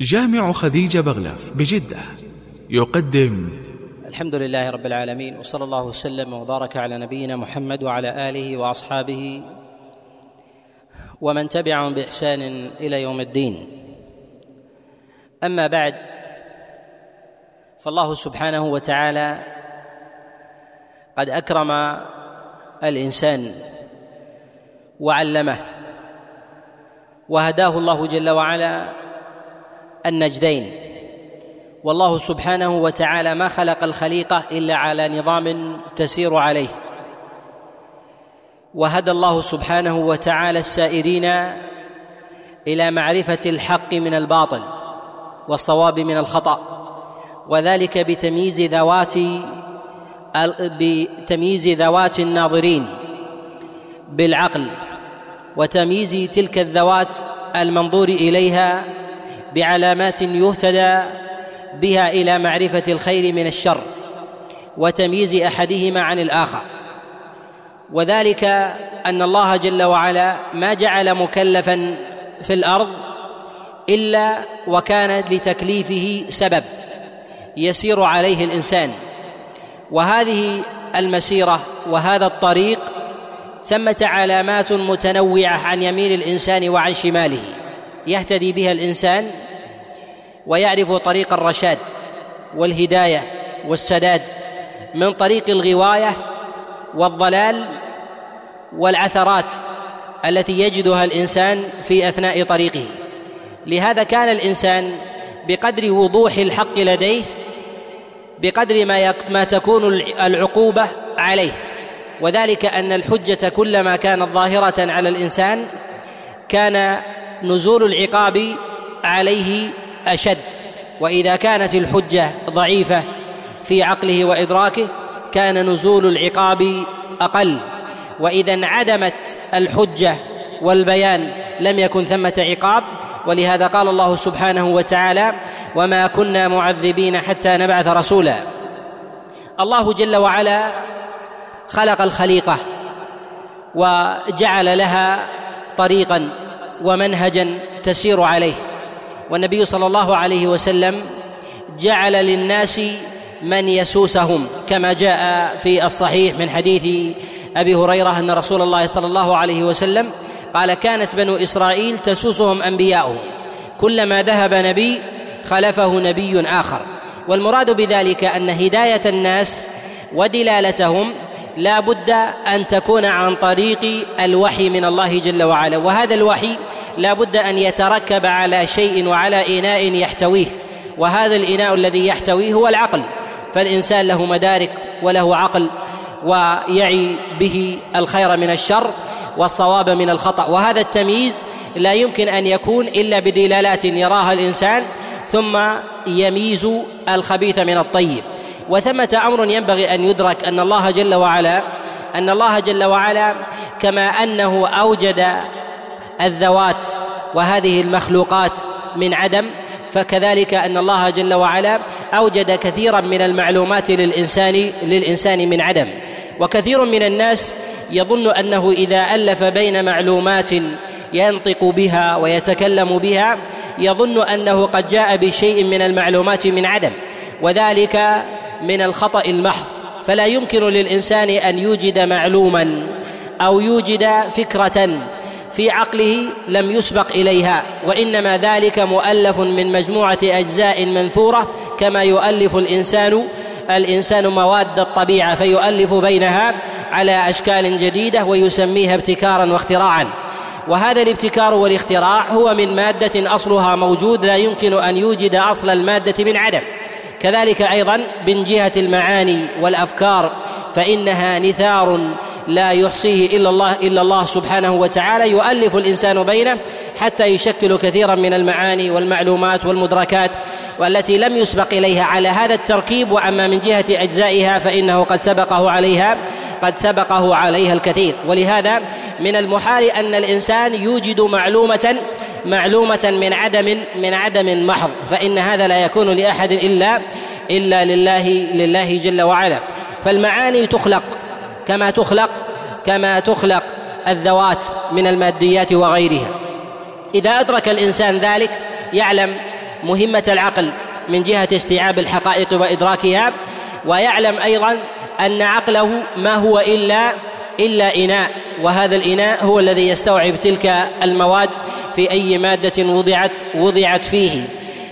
جامع خديجة بغلف بجدة يقدم الحمد لله رب العالمين وصلى الله وسلم وبارك على نبينا محمد وعلى آله وأصحابه ومن تبعهم بإحسان إلى يوم الدين. أما بعد فالله سبحانه وتعالى قد أكرم الإنسان وعلمه وهداه الله جل وعلا النجدين. والله سبحانه وتعالى ما خلق الخليقة إلا على نظام تسير عليه. وهدى الله سبحانه وتعالى السائرين إلى معرفة الحق من الباطل والصواب من الخطأ وذلك بتمييز ذوات بتمييز ذوات الناظرين بالعقل وتمييز تلك الذوات المنظور إليها بعلامات يهتدى بها إلى معرفة الخير من الشر وتمييز أحدهما عن الآخر. وذلك أن الله جل وعلا ما جعل مكلفا في الأرض إلا وكان لتكليفه سبب يسير عليه الإنسان. وهذه المسيرة وهذا الطريق ثمة علامات متنوعة عن يمين الإنسان وعن شماله. يهتدي بها الإنسان ويعرف طريق الرشاد والهداية والسداد من طريق الغواية والضلال والعثرات التي يجدها الإنسان في أثناء طريقه. لهذا كان الإنسان بقدر وضوح الحق لديه بقدر ما ما تكون العقوبة عليه. وذلك أن الحجة كلما كانت ظاهرة على الإنسان كان نزول العقاب عليه أشد. وإذا كانت الحجة ضعيفة في عقله وإدراكه كان نزول العقاب أقل. وإذا انعدمت الحجة والبيان لم يكن ثمة عقاب ولهذا قال الله سبحانه وتعالى وما كنا معذبين حتى نبعث رسولا. الله جل وعلا خلق الخليقة وجعل لها طريقا ومنهجا تسير عليه. والنبي صلى الله عليه وسلم جعل للناس من يسوسهم كما جاء في الصحيح من حديث أبي هريرة أن رسول الله صلى الله عليه وسلم قال كانت بنو إسرائيل تسوسهم أنبياؤهم. كلما ذهب نبي خلفه نبي آخر. والمراد بذلك أن هداية الناس ودلالتهم لا بد أن تكون عن طريق الوحي من الله جل وعلا. وهذا الوحي لا بد أن يتركب على شيء وعلى إناء يحتويه. وهذا الإناء الذي يحتويه هو العقل. فالإنسان له مدارك وله عقل ويعي به الخير من الشر والصواب من الخطأ. وهذا التمييز لا يمكن أن يكون إلا بدلالات يراها الإنسان ثم يميز الخبيث من الطيب. وثمة أمر ينبغي أن يدرك أن الله جل وعلا أن الله جل وعلا كما أنه أوجد الذوات وهذه المخلوقات من عدم فكذلك أن الله جل وعلا أوجد كثيرا من المعلومات للإنسان للإنسان من عدم. وكثير من الناس يظن أنه إذا ألف بين معلومات ينطق بها ويتكلم بها يظن أنه قد جاء بشيء من المعلومات من عدم. وذلك من الخطأ المحض. فلا يمكن للإنسان أن يوجد معلوما أو يوجد فكرة في عقله لم يسبق إليها وإنما ذلك مؤلف من مجموعة أجزاء منثورة كما يؤلف الإنسان الإنسان مواد الطبيعة فيؤلف بينها على أشكال جديدة ويسميها ابتكارا واختراعا. وهذا الابتكار والاختراع هو من مادة أصلها موجود لا يمكن أن يوجد أصل المادة من عدم. كذلك أيضا من جهة المعاني والأفكار فإنها نثار لا يحصيه إلا الله إلا الله سبحانه وتعالى يؤلف الإنسان بينه حتى يشكل كثيرا من المعاني والمعلومات والمدركات والتي لم يسبق إليها. على هذا التركيب وأما من جهة أجزائها فإنه قد سبقه عليها قد سبقه عليها الكثير. ولهذا من المحال أن الإنسان يوجد معلومة معلومة من عدم من عدم محض فإن هذا لا يكون لأحد إلا إلا لله لله جل وعلا. فالمعاني تخلق كما تخلق كما تخلق الذوات من الماديات وغيرها. إذا أدرك الإنسان ذلك يعلم مهمة العقل من جهة استيعاب الحقائق وإدراكها ويعلم أيضا أن عقله ما هو إلا إلا إناء وهذا الإناء هو الذي يستوعب تلك المواد في أي مادة وضعت وضعت فيه.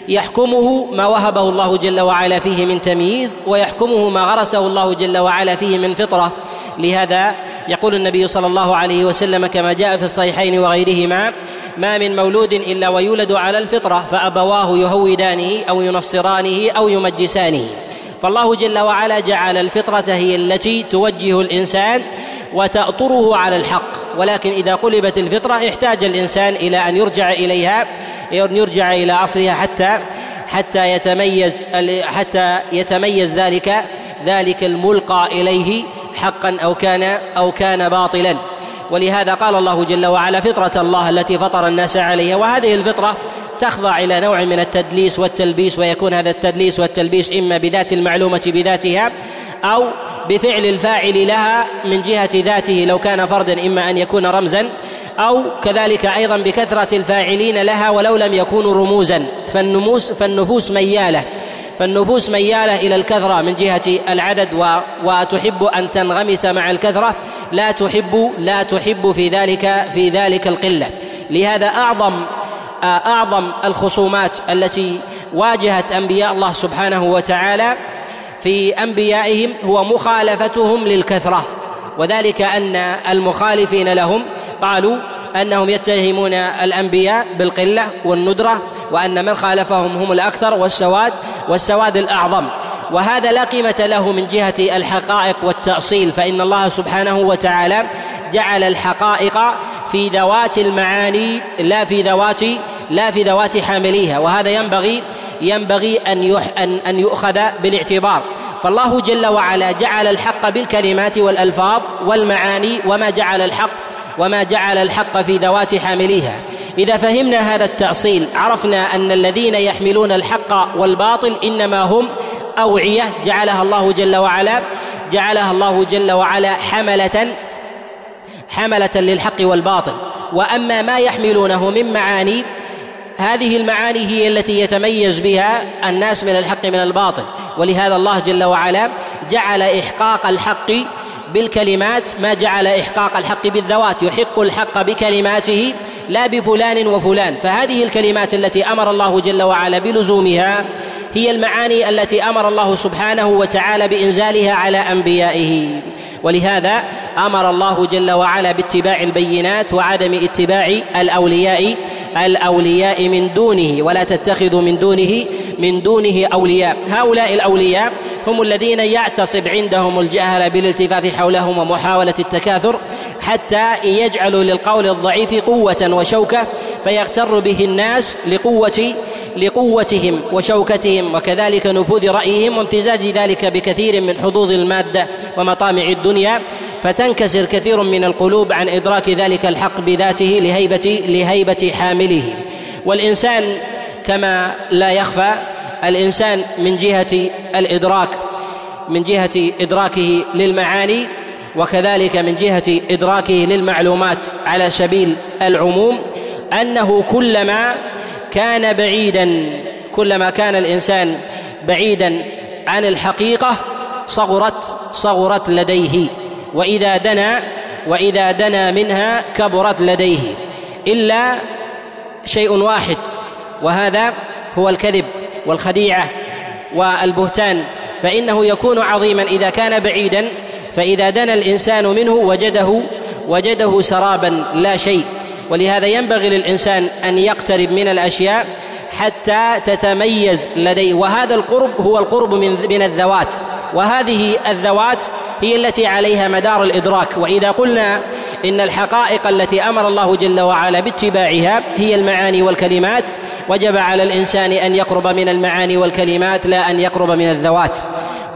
يحكمه ما وهبه الله جل وعلا فيه من تمييز ويحكمه ما غرسه الله جل وعلا فيه من فطرة. لهذا يقول النبي صلى الله عليه وسلم كما جاء في الصحيحين وغيرهما ما من مولود إلا ويولد على الفطرة فأبواه يهودانه أو ينصرانه أو يمجسانه. فالله جل وعلا جعل الفطرة هي التي توجه الإنسان وتأطره على الحق. ولكن إذا قلبت الفطرة احتاج الإنسان إلى أن يرجع إليها أن يرجع إلى أصلها حتى حتى يتميز حتى يتميز ذلك ذلك الملقى إليه حقا أو كان أو كان باطلا. ولهذا قال الله جل وعلا فطرة الله التي فطر الناس عليها. وهذه الفطرة تخضع إلى نوع من التدليس والتلبيس ويكون هذا التدليس والتلبيس إما بذات المعلومة بذاتها أو بفعل الفاعل لها من جهة ذاته لو كان فردا إما أن يكون رمزا أو كذلك أيضا بكثرة الفاعلين لها ولو لم يكونوا رموزا. فالنموس فالنفوس ميالة. فالنفوس ميالة إلى الكثرة من جهة العدد و وتحب أن تنغمس مع الكثرة. لا تحب لا تحب في ذلك في ذلك القلة. لهذا أعظم أعظم الخصومات التي واجهت أنبياء الله سبحانه وتعالى في أنبيائهم هو مخالفتهم للكثرة وذلك أن المخالفين لهم قالوا أنهم يتهمون الأنبياء بالقلة والندرة وأن من خالفهم هم الأكثر والسواد والسواد الأعظم. وهذا لا قيمة له من جهة الحقائق والتأصيل فإن الله سبحانه وتعالى جعل الحقائق في ذوات المعاني لا في ذوات لا في ذوات حامليها وهذا ينبغي ينبغي أن يح ان أن يؤخذ بالاعتبار. فالله جل وعلا جعل الحق بالكلمات والألفاظ والمعاني وما جعل الحق وما جعل الحق في ذوات حامليها. إذا فهمنا هذا التأصيل عرفنا أن الذين يحملون الحق والباطل إنما هم أوعية. جعلها الله جل وعلا جعلها الله جل وعلا حملة حملة للحق والباطل. وأما ما يحملونه من معاني هذه المعاني هي التي يتميز بها الناس من الحق من الباطل. ولهذا الله جل وعلا جعل إحقاق الحق بالكلمات ما جعل إحقاق الحق بالذوات. يحق الحق بكلماته لا بفلان وفلان. فهذه الكلمات التي أمر الله جل وعلا بلزومها هي المعاني التي أمر الله سبحانه وتعالى بإنزالها على أنبيائه. ولهذا أمر الله جل وعلا باتباع البينات وعدم اتباع الأولياء الأولياء من دونه ولا تتخذوا من دونه من دونه أولياء. هؤلاء الأولياء هم الذين يعتصب عندهم الجهل بالالتفاف حولهم ومحاولة التكاثر حتى يجعلوا للقول الضعيف قوة وشوكة فيغتر به الناس لقوة لقوتهم وشوكتهم. وكذلك نفوذ رأيهم وامتزاج ذلك بكثير من حظوظ المادة ومطامع الدنيا. فتنكسر كثير من القلوب عن إدراك ذلك الحق بذاته لهيبه لهيبة حامله. والإنسان كما لا يخفى الإنسان من جهة الإدراك من جهة إدراكه للمعاني وكذلك من جهة إدراكه للمعلومات على سبيل العموم أنه كلما كان بعيدا كلما كان الإنسان بعيدا عن الحقيقة صغرت صغرت لديه. وإذا دنا وإذا دنا منها كبرت لديه إلا شيء واحد وهذا هو الكذب والخديعة والبهتان فإنه يكون عظيما إذا كان بعيدا فإذا دنا الإنسان منه وجده وجده سرابا لا شيء ولهذا ينبغي للإنسان أن يقترب من الأشياء حتى تتميز لديه وهذا القرب هو القرب من من الذوات. وهذه الذوات هي التي عليها مدار الإدراك. وإذا قلنا إن الحقائق التي أمر الله جل وعلا باتباعها هي المعاني والكلمات وجب على الإنسان أن يقرب من المعاني والكلمات لا أن يقرب من الذوات.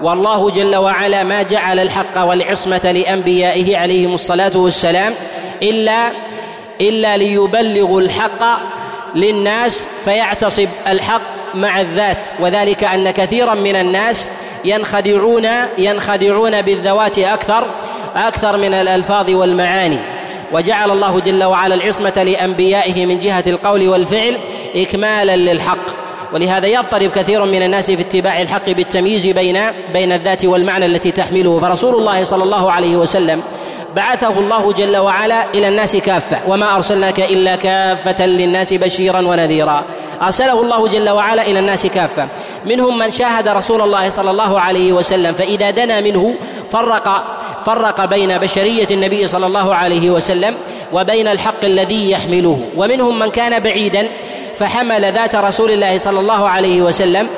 والله جل وعلا ما جعل الحق والعصمة لأنبيائه عليهم الصلاة والسلام إلا إلا ليبلغوا الحق للناس فيعتصب الحق مع الذات. وذلك أن كثيرا من الناس ينخدعون ينخدعون بالذوات أكثر أكثر من الألفاظ والمعاني. وجعل الله جل وعلا العصمة لأنبيائه من جهة القول والفعل اكمالا للحق. ولهذا يضطرب كثير من الناس في اتباع الحق بالتمييز بين بين الذات والمعنى التي تحمله. فرسول الله صلى الله عليه وسلم بعثه الله جل وعلا إلى الناس كافة. وما أرسلناك إلا كافة للناس بشيرا ونذيرا. أرسله الله جل وعلا إلى الناس كافة. منهم من شاهد رسول الله صلى الله عليه وسلم فإذا دنا منه فرق فرق بين بشرية النبي صلى الله عليه وسلم وبين الحق الذي يحمله. ومنهم من كان بعيدا فحمل ذات رسول الله صلى الله عليه وسلم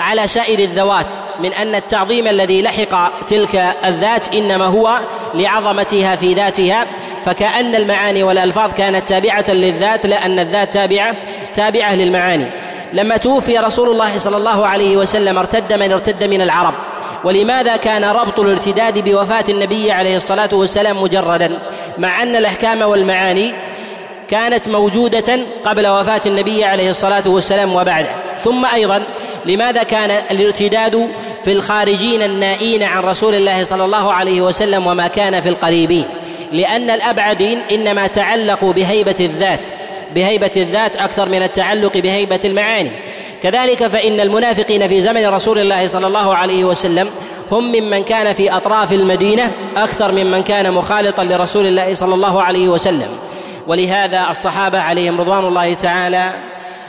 على سائر الذوات من أن التعظيم الذي لحق تلك الذات إنما هو لعظمتها في ذاتها فكأن المعاني والألفاظ كانت تابعة للذات لأن الذات تابعة تابعة للمعاني. لما توفي رسول الله صلى الله عليه وسلم ارتد من ارتد من العرب. ولماذا كان ربط الارتداد بوفاة النبي عليه الصلاة والسلام مجردا؟ مع أن الأحكام والمعاني كانت موجودة قبل وفاة النبي عليه الصلاة والسلام وبعده. ثم أيضا لماذا كان الارتداد في الخارجين النائين عن رسول الله صلى الله عليه وسلم وما كان في القريبين؟ لأن الأبعدين إنما تعلقوا بهيبة الذات. بهيبة الذات أكثر من التعلق بهيبة المعاني. كذلك فإن المنافقين في زمن رسول الله صلى الله عليه وسلم هم ممن كان في أطراف المدينة أكثر ممن كان مخالطا لرسول الله صلى الله عليه وسلم. ولهذا الصحابة عليهم رضوان الله تعالى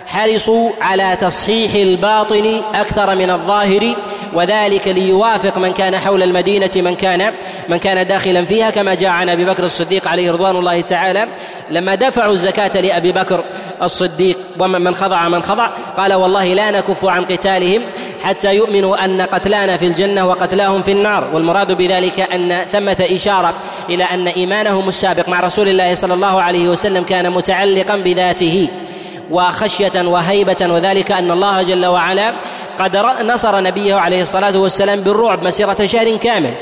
حرصوا على تصحيح الباطن أكثر من الظاهر وذلك ليوافق من كان حول المدينة من كان من كان داخلا فيها كما جاء عن أبي بكر الصديق عليه رضوان الله تعالى لما دفعوا الزكاة لأبي بكر الصديق ومن خضع من خضع قال والله لا نكف عن قتالهم حتى يؤمنوا أن قتلانا في الجنة وقتلاهم في النار. والمراد بذلك أن ثمة إشارة إلى أن إيمانهم السابق مع رسول الله صلى الله عليه وسلم كان متعلقا بذاته. وخشية وهيبة وذلك أن الله جل وعلا قد نصر نبيه عليه الصلاة والسلام بالرعب مسيرة شهر كامل.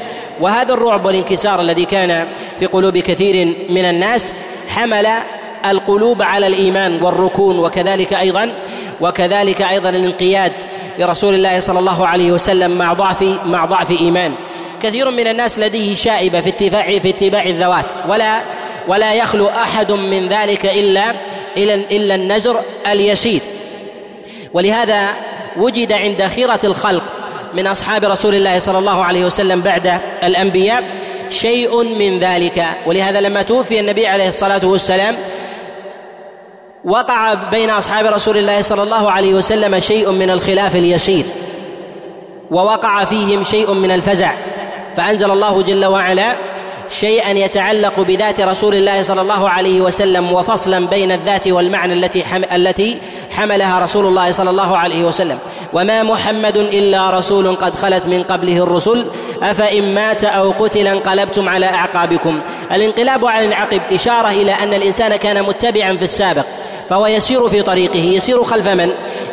وهذا الرعب والانكسار الذي كان في قلوب كثير من الناس حمل القلوب على الإيمان والركون وكذلك أيضا وكذلك أيضا الانقياد لرسول الله صلى الله عليه وسلم مع ضعف مع ضعف إيمان. كثير من الناس لديه شائبة في اتباع في اتباع الذوات. ولا ولا يخلو أحد من ذلك إلا إلا النزر اليسير. ولهذا وجد عند خيرة الخلق من أصحاب رسول الله صلى الله عليه وسلم بعد الأنبياء شيء من ذلك. ولهذا لما توفي النبي عليه الصلاة والسلام وقع بين أصحاب رسول الله صلى الله عليه وسلم شيء من الخلاف اليسير ووقع فيهم شيء من الفزع. فأنزل الله جل وعلا شيئا يتعلق بذات رسول الله صلى الله عليه وسلم وفصلا بين الذات والمعنى التي التي حملها رسول الله صلى الله عليه وسلم. وما محمد إلا رسول قد خلت من قبله الرسل. أفإن مات أو قتل انقلبتم على أعقابكم. الانقلاب على العقب إشارة إلى أن الإنسان كان متبعا في السابق فهو يسير في طريقه يسير خلف من؟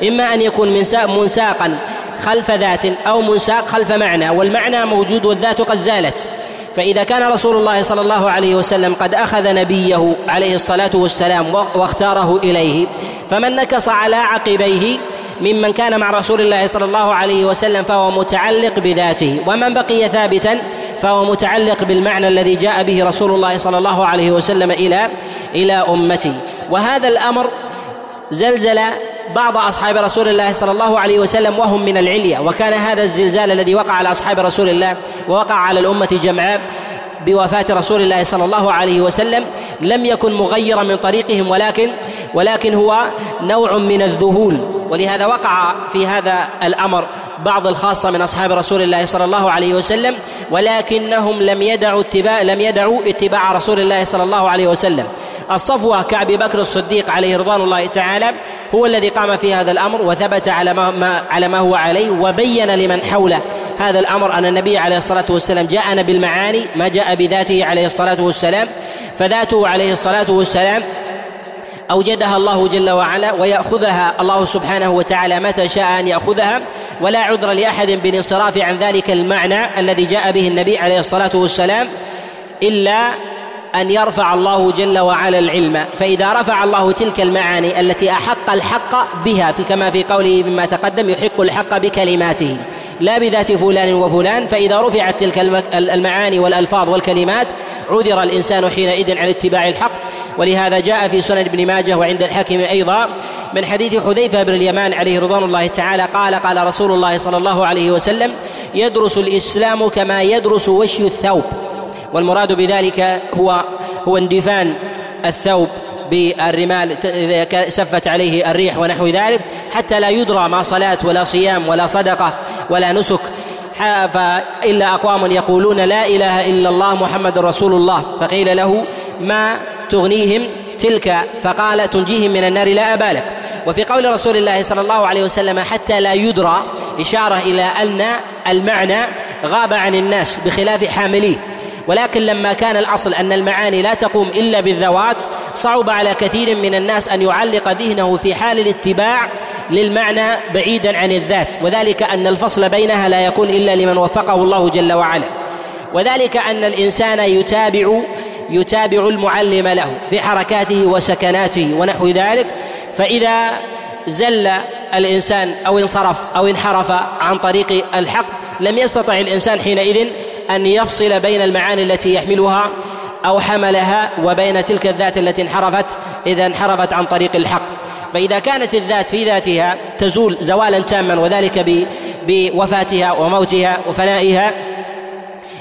إما أن يكون منساقا خلف ذات أو منساق خلف معنى والمعنى موجود والذات قد زالت. فإذا كان رسول الله صلى الله عليه وسلم قد أخذ نبيه عليه الصلاة والسلام واختاره إليه فمن نكص على عقبيه ممن كان مع رسول الله صلى الله عليه وسلم فهو متعلق بذاته ومن بقي ثابتا فهو متعلق بالمعنى الذي جاء به رسول الله صلى الله عليه وسلم إلى إلى أمته. وهذا الأمر زلزل بعض أصحاب رسول الله صلى الله عليه وسلم وهم من العليه وكان هذا الزلزال الذي وقع على أصحاب رسول الله ووقع على الأمة جمعاء بوفاة رسول الله صلى الله عليه وسلم لم يكن مغيرا من طريقهم ولكن ولكن هو نوع من الذهول. ولهذا وقع في هذا الأمر بعض الخاصة من أصحاب رسول الله صلى الله عليه وسلم ولكنهم لم يدعوا اتباع لم يدعوا اتباع رسول الله صلى الله عليه وسلم. الصفوة كأبي بكر الصديق عليه رضوان الله تعالى هو الذي قام في هذا الأمر وثبت على ما, ما على ما هو عليه وبين لمن حوله. هذا الأمر أن النبي عليه الصلاة والسلام جاءنا بالمعاني ما جاء بذاته عليه الصلاة والسلام فذاته عليه الصلاة والسلام أوجدها الله جل وعلا ويأخذها الله سبحانه وتعالى متى شاء أن يأخذها ولا عذر لأحد بالانصراف عن ذلك المعنى الذي جاء به النبي عليه الصلاة والسلام إلا أن يرفع الله جل وعلا العلم. فإذا رفع الله تلك المعاني التي أحق الحق بها في كما في قوله مما تقدم يحق الحق بكلماته لا بذات فلان وفلان فإذا رفعت تلك المعاني والألفاظ والكلمات عذر الإنسان حينئذ عن اتباع الحق ولهذا جاء في سنن ابن ماجه وعند الحاكم أيضا من حديث حذيفة بن اليمان عليه رضوان الله تعالى قال قال رسول الله صلى الله عليه وسلم يدرس الإسلام كما يدرس وشي الثوب والمراد بذلك هو هو اندفان الثوب بالرمال إذا سفت عليه الريح ونحو ذلك حتى لا يدرى ما صلاة ولا صيام ولا صدقة ولا نسك. فإلا أقوام يقولون لا إله إلا الله محمد رسول الله. فقيل له ما تغنيهم تلك فقال تنجيهم من النار لا أبالك وفي قول رسول الله صلى الله عليه وسلم حتى لا يدرى إشارة إلى أن المعنى غاب عن الناس بخلاف حامليه ولكن لما كان الأصل أن المعاني لا تقوم إلا بالذوات صعب على كثير من الناس أن يعلق ذهنه في حال الاتباع للمعنى بعيدا عن الذات. وذلك أن الفصل بينها لا يكون إلا لمن وفقه الله جل وعلا. وذلك أن الإنسان يتابع يتابع المعلم له في حركاته وسكناته ونحو ذلك فإذا زل الإنسان أو انصرف أو انحرف عن طريق الحق لم يستطع الإنسان حينئذ أن يفصل بين المعاني التي يحملها أو حملها وبين تلك الذات التي انحرفت إذا انحرفت عن طريق الحق. فإذا كانت الذات في ذاتها تزول زوالا تاما وذلك بوفاتها وموتها وفنائها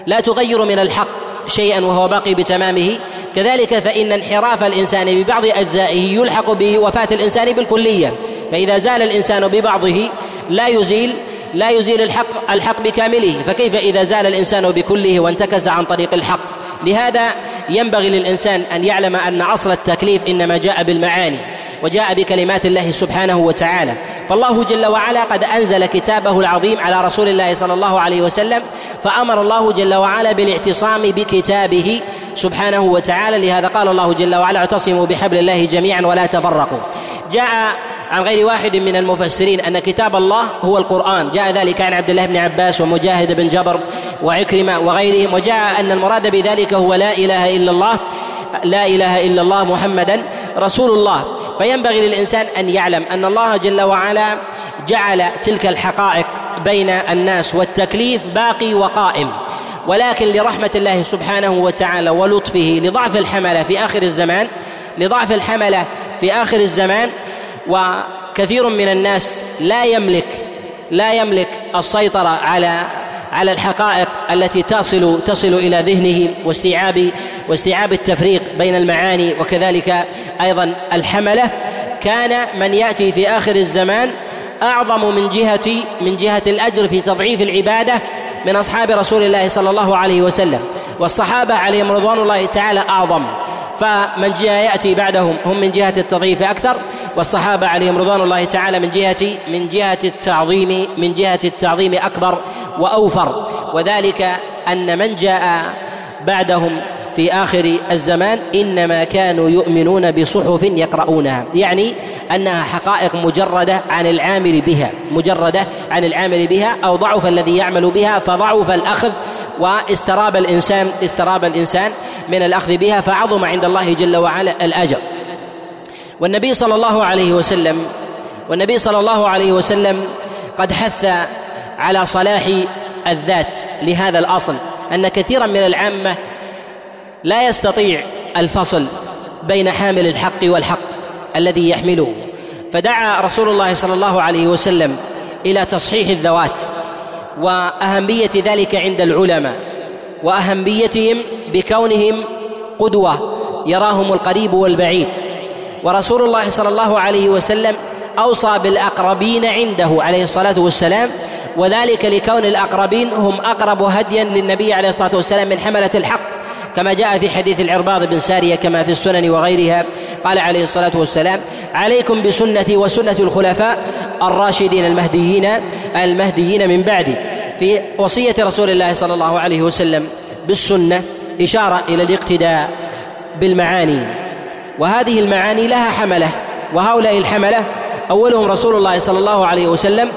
لا تغير من الحق. شيئا وهو باقي بتمامه. كذلك فإن انحراف الإنسان ببعض أجزائه يلحق بوفاة الإنسان بالكلية. فإذا زال الإنسان ببعضه لا يزيل لا يزيل الحق الحق بكامله. فكيف إذا زال الإنسان بكله وانتكس عن طريق الحق؟ لهذا ينبغي للإنسان أن يعلم أن أصل التكليف إنما جاء بالمعاني. وجاء بكلمات الله سبحانه وتعالى. فالله جل وعلا قد أنزل كتابه العظيم على رسول الله صلى الله عليه وسلم فأمر الله جل وعلا بالاعتصام بكتابه سبحانه وتعالى. لهذا قال الله جل وعلا اعتصموا بحبل الله جميعا ولا تفرقوا. جاء عن غير واحد من المفسرين أن كتاب الله هو القرآن. جاء ذلك عن عبد الله بن عباس ومجاهد بن جبر وعكرمة وغيرهم. وجاء أن المراد بذلك هو لا إله إلا الله لا إله إلا الله محمدا رسول الله. فينبغي للإنسان أن يعلم أن الله جل وعلا جعل تلك الحقائق بين الناس والتكليف باقي وقائم. ولكن لرحمة الله سبحانه وتعالى ولطفه لضعف الحملة في آخر الزمان لضعف الحملة في آخر الزمان وكثير من الناس لا يملك لا يملك السيطرة على على الحقائق التي تصل تصل إلى ذهنه واستيعاب واستيعاب التفريق بين المعاني وكذلك أيضا الحملة. كان من يأتي في آخر الزمان أعظم من جهه من جهة الأجر في تضعيف العبادة من أصحاب رسول الله صلى الله عليه وسلم. والصحابة عليهم رضوان الله تعالى أعظم. فمن جاء يأتي بعدهم هم من جهة التضعيف أكثر. والصحابة عليهم رضوان الله تعالى من جهه من جهة التعظيم من جهة التعظيم أكبر وأوفر. وذلك أن من جاء بعدهم في آخر الزمان إنما كانوا يؤمنون بصحف يقرؤونها. يعني أنها حقائق مجردة عن العامل بها مجردة عن العامل بها أو ضعف الذي يعمل بها فضعف الأخذ واستراب الانسان استراب الإنسان من الأخذ بها فعظم عند الله جل وعلا الأجر. والنبي صلى الله عليه وسلم والنبي صلى الله عليه وسلم قد حث على صلاح الذات لهذا الأصل أن كثيرا من العامة لا يستطيع الفصل بين حامل الحق والحق الذي يحمله. فدعا رسول الله صلى الله عليه وسلم إلى تصحيح الذوات وأهمية ذلك عند العلماء وأهميتهم بكونهم قدوة يراهم القريب والبعيد. ورسول الله صلى الله عليه وسلم أوصى بالأقربين عنده عليه الصلاة والسلام وذلك لكون الأقربين هم أقرب هديا للنبي عليه الصلاة والسلام من حملة الحق كما جاء في حديث العرباض بن سارية كما في السنن وغيرها قال عليه الصلاة والسلام عليكم بسنتي وسنة الخلفاء الراشدين المهديين المهديين من بعدي في وصية رسول الله صلى الله عليه وسلم بالسنة إشارة إلى الاقتداء بالمعاني. وهذه المعاني لها حملة وهؤلاء الحملة أولهم رسول الله صلى الله عليه وسلم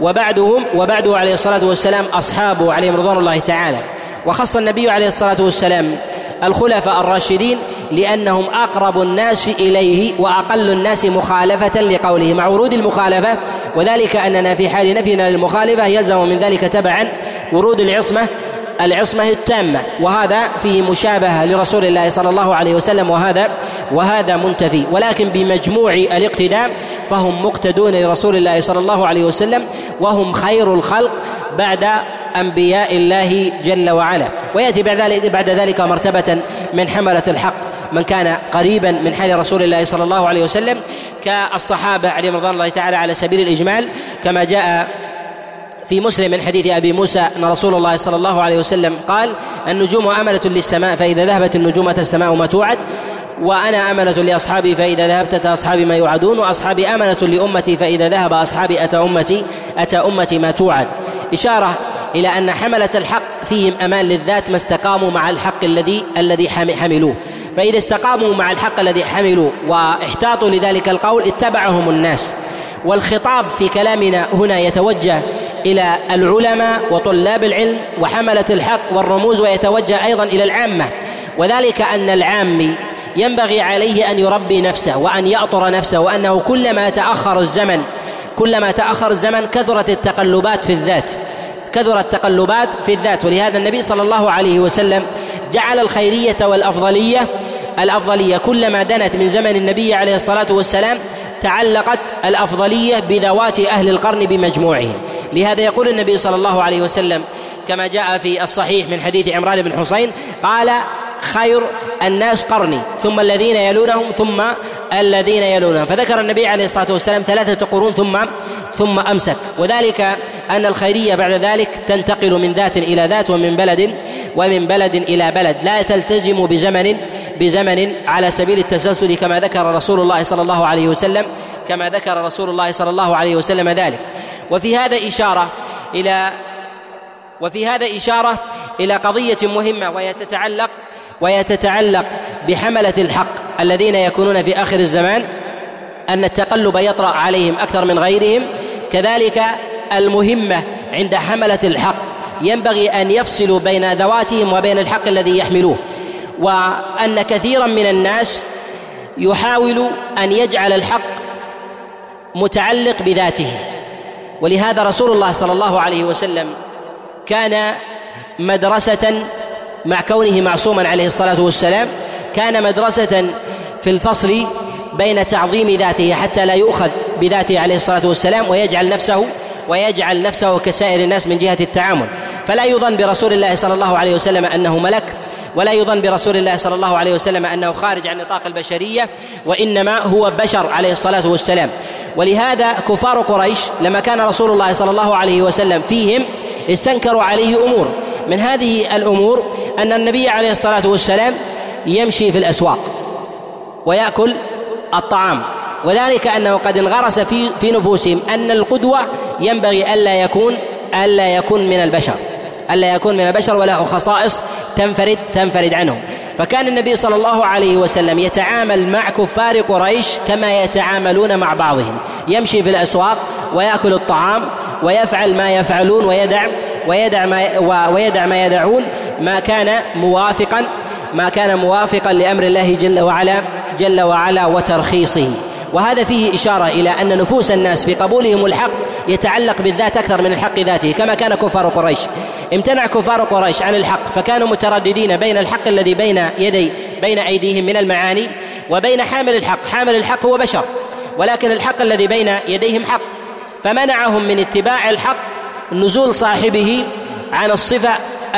وبعدهم وبعده عليه الصلاة والسلام أصحابه عليهم رضوان الله تعالى. وخص النبي عليه الصلاة والسلام الخلفاء الراشدين لأنهم أقرب الناس إليه وأقل الناس مخالفة لقوله مع ورود المخالفة وذلك أننا في حال نفينا للمخالفة يلزم من ذلك تبعا ورود العصمة العصمة التامة. وهذا فيه مشابهة لرسول الله صلى الله عليه وسلم وهذا وهذا منتفي. ولكن بمجموع الاقتداء فهم مقتدون لرسول الله صلى الله عليه وسلم وهم خير الخلق بعد أنبياء الله جل وعلا. ويأتي بعد ذلك بعد ذلك مرتبة من حملة الحق. من كان قريبا من حال رسول الله صلى الله عليه وسلم كالصحابة عليهم رضوان الله تعالى على سبيل الإجمال كما جاء في مسلم من حديث أبي موسى أن رسول الله صلى الله عليه وسلم قال النجوم امنه للسماء فإذا ذهبت النجوم السماء ما توعد وأنا امنه لأصحابي فإذا ذهبت اصحابي ما يوعدون وأصحابي امنه لأمتي فإذا ذهب أصحابي أتى أمتي أتى أمتي ما توعد. إشارة إلى أن حملة الحق فيهم أمان للذات ما استقاموا مع الحق الذي الذي حملوه. فإذا استقاموا مع الحق الذي حملوا واحتاطوا لذلك القول اتبعهم الناس. والخطاب في كلامنا هنا يتوجه إلى العلماء وطلاب العلم وحملة الحق والرموز ويتوجه أيضا إلى العامة. وذلك أن العامي ينبغي عليه أن يربي نفسه وأن يأطر نفسه وأنه كلما تأخر الزمن كلما تأخر الزمن كثرت التقلبات في الذات كثرت التقلبات في الذات. ولهذا النبي صلى الله عليه وسلم جعل الخيرية والأفضلية الأفضلية كلما دنت من زمن النبي عليه الصلاة والسلام تعلقت الأفضلية بذوات أهل القرن بمجموعهم. لهذا يقول النبي صلى الله عليه وسلم كما جاء في الصحيح من حديث عمران بن حسين قال خير الناس قرني ثم الذين يلونهم ثم الذين يلونهم. فذكر النبي عليه الصلاة والسلام ثلاثة قرون ثم ثم أمسك. وذلك أن الخيرية بعد ذلك تنتقل من ذات إلى ذات ومن بلد ومن بلد إلى بلد. لا تلتزم بزمن بزمن على سبيل التسلسل كما ذكر رسول الله صلى الله عليه وسلم كما ذكر رسول الله صلى الله عليه وسلم ذلك. وفي هذا إشارة إلى وفي هذا إشارة إلى قضية مهمة وهي تتعلق وهي تتعلق بحملة الحق الذين يكونون في آخر الزمان أن التقلب يطرأ عليهم أكثر من غيرهم. كذلك المهمة عند حملة الحق ينبغي أن يفصلوا بين ذواتهم وبين الحق الذي يحملوه. وأن كثيرا من الناس يحاول أن يجعل الحق متعلق بذاته. ولهذا رسول الله صلى الله عليه وسلم كان مدرسة مع كونه معصوما عليه الصلاة والسلام كان مدرسة في الفصل بين تعظيم ذاته حتى لا يؤخذ بذاته عليه الصلاة والسلام ويجعل نفسه ويجعل نفسه كسائر الناس من جهة التعامل. فلا يظن برسول الله صلى الله عليه وسلم أنه ملك ولا يظن برسول الله صلى الله عليه وسلم أنه خارج عن نطاق البشرية وإنما هو بشر عليه الصلاة والسلام. ولهذا كفار قريش لما كان رسول الله صلى الله عليه وسلم فيهم استنكروا عليه أمور. من هذه الأمور أن النبي عليه الصلاة والسلام يمشي في الأسواق ويأكل الطعام. وذلك أنه قد انغرس في في نفوسهم أن القدوة ينبغي ألا يكون ألا يكون من البشر. ألا يكون من البشر وله خصائص تنفرد تنفرد عنهم. فكان النبي صلى الله عليه وسلم يتعامل مع كفار قريش كما يتعاملون مع بعضهم. يمشي في الأسواق ويأكل الطعام ويفعل ما يفعلون ويدع ويدع ما ويدع ما يدعون. ما كان موافقا ما كان موافقا لأمر الله جل وعلا جل وعلا وترخيصه. وهذا فيه إشارة إلى أن نفوس الناس في قبولهم الحق يتعلق بالذات أكثر من الحق ذاته كما كان كفار قريش. امتنع كفار قريش عن الحق فكانوا مترددين بين الحق الذي بين يدي بين أيديهم من المعاني وبين حامل الحق. حامل الحق هو بشر ولكن الحق الذي بين يديهم حق. فمنعهم من اتباع الحق نزول صاحبه عن الصفة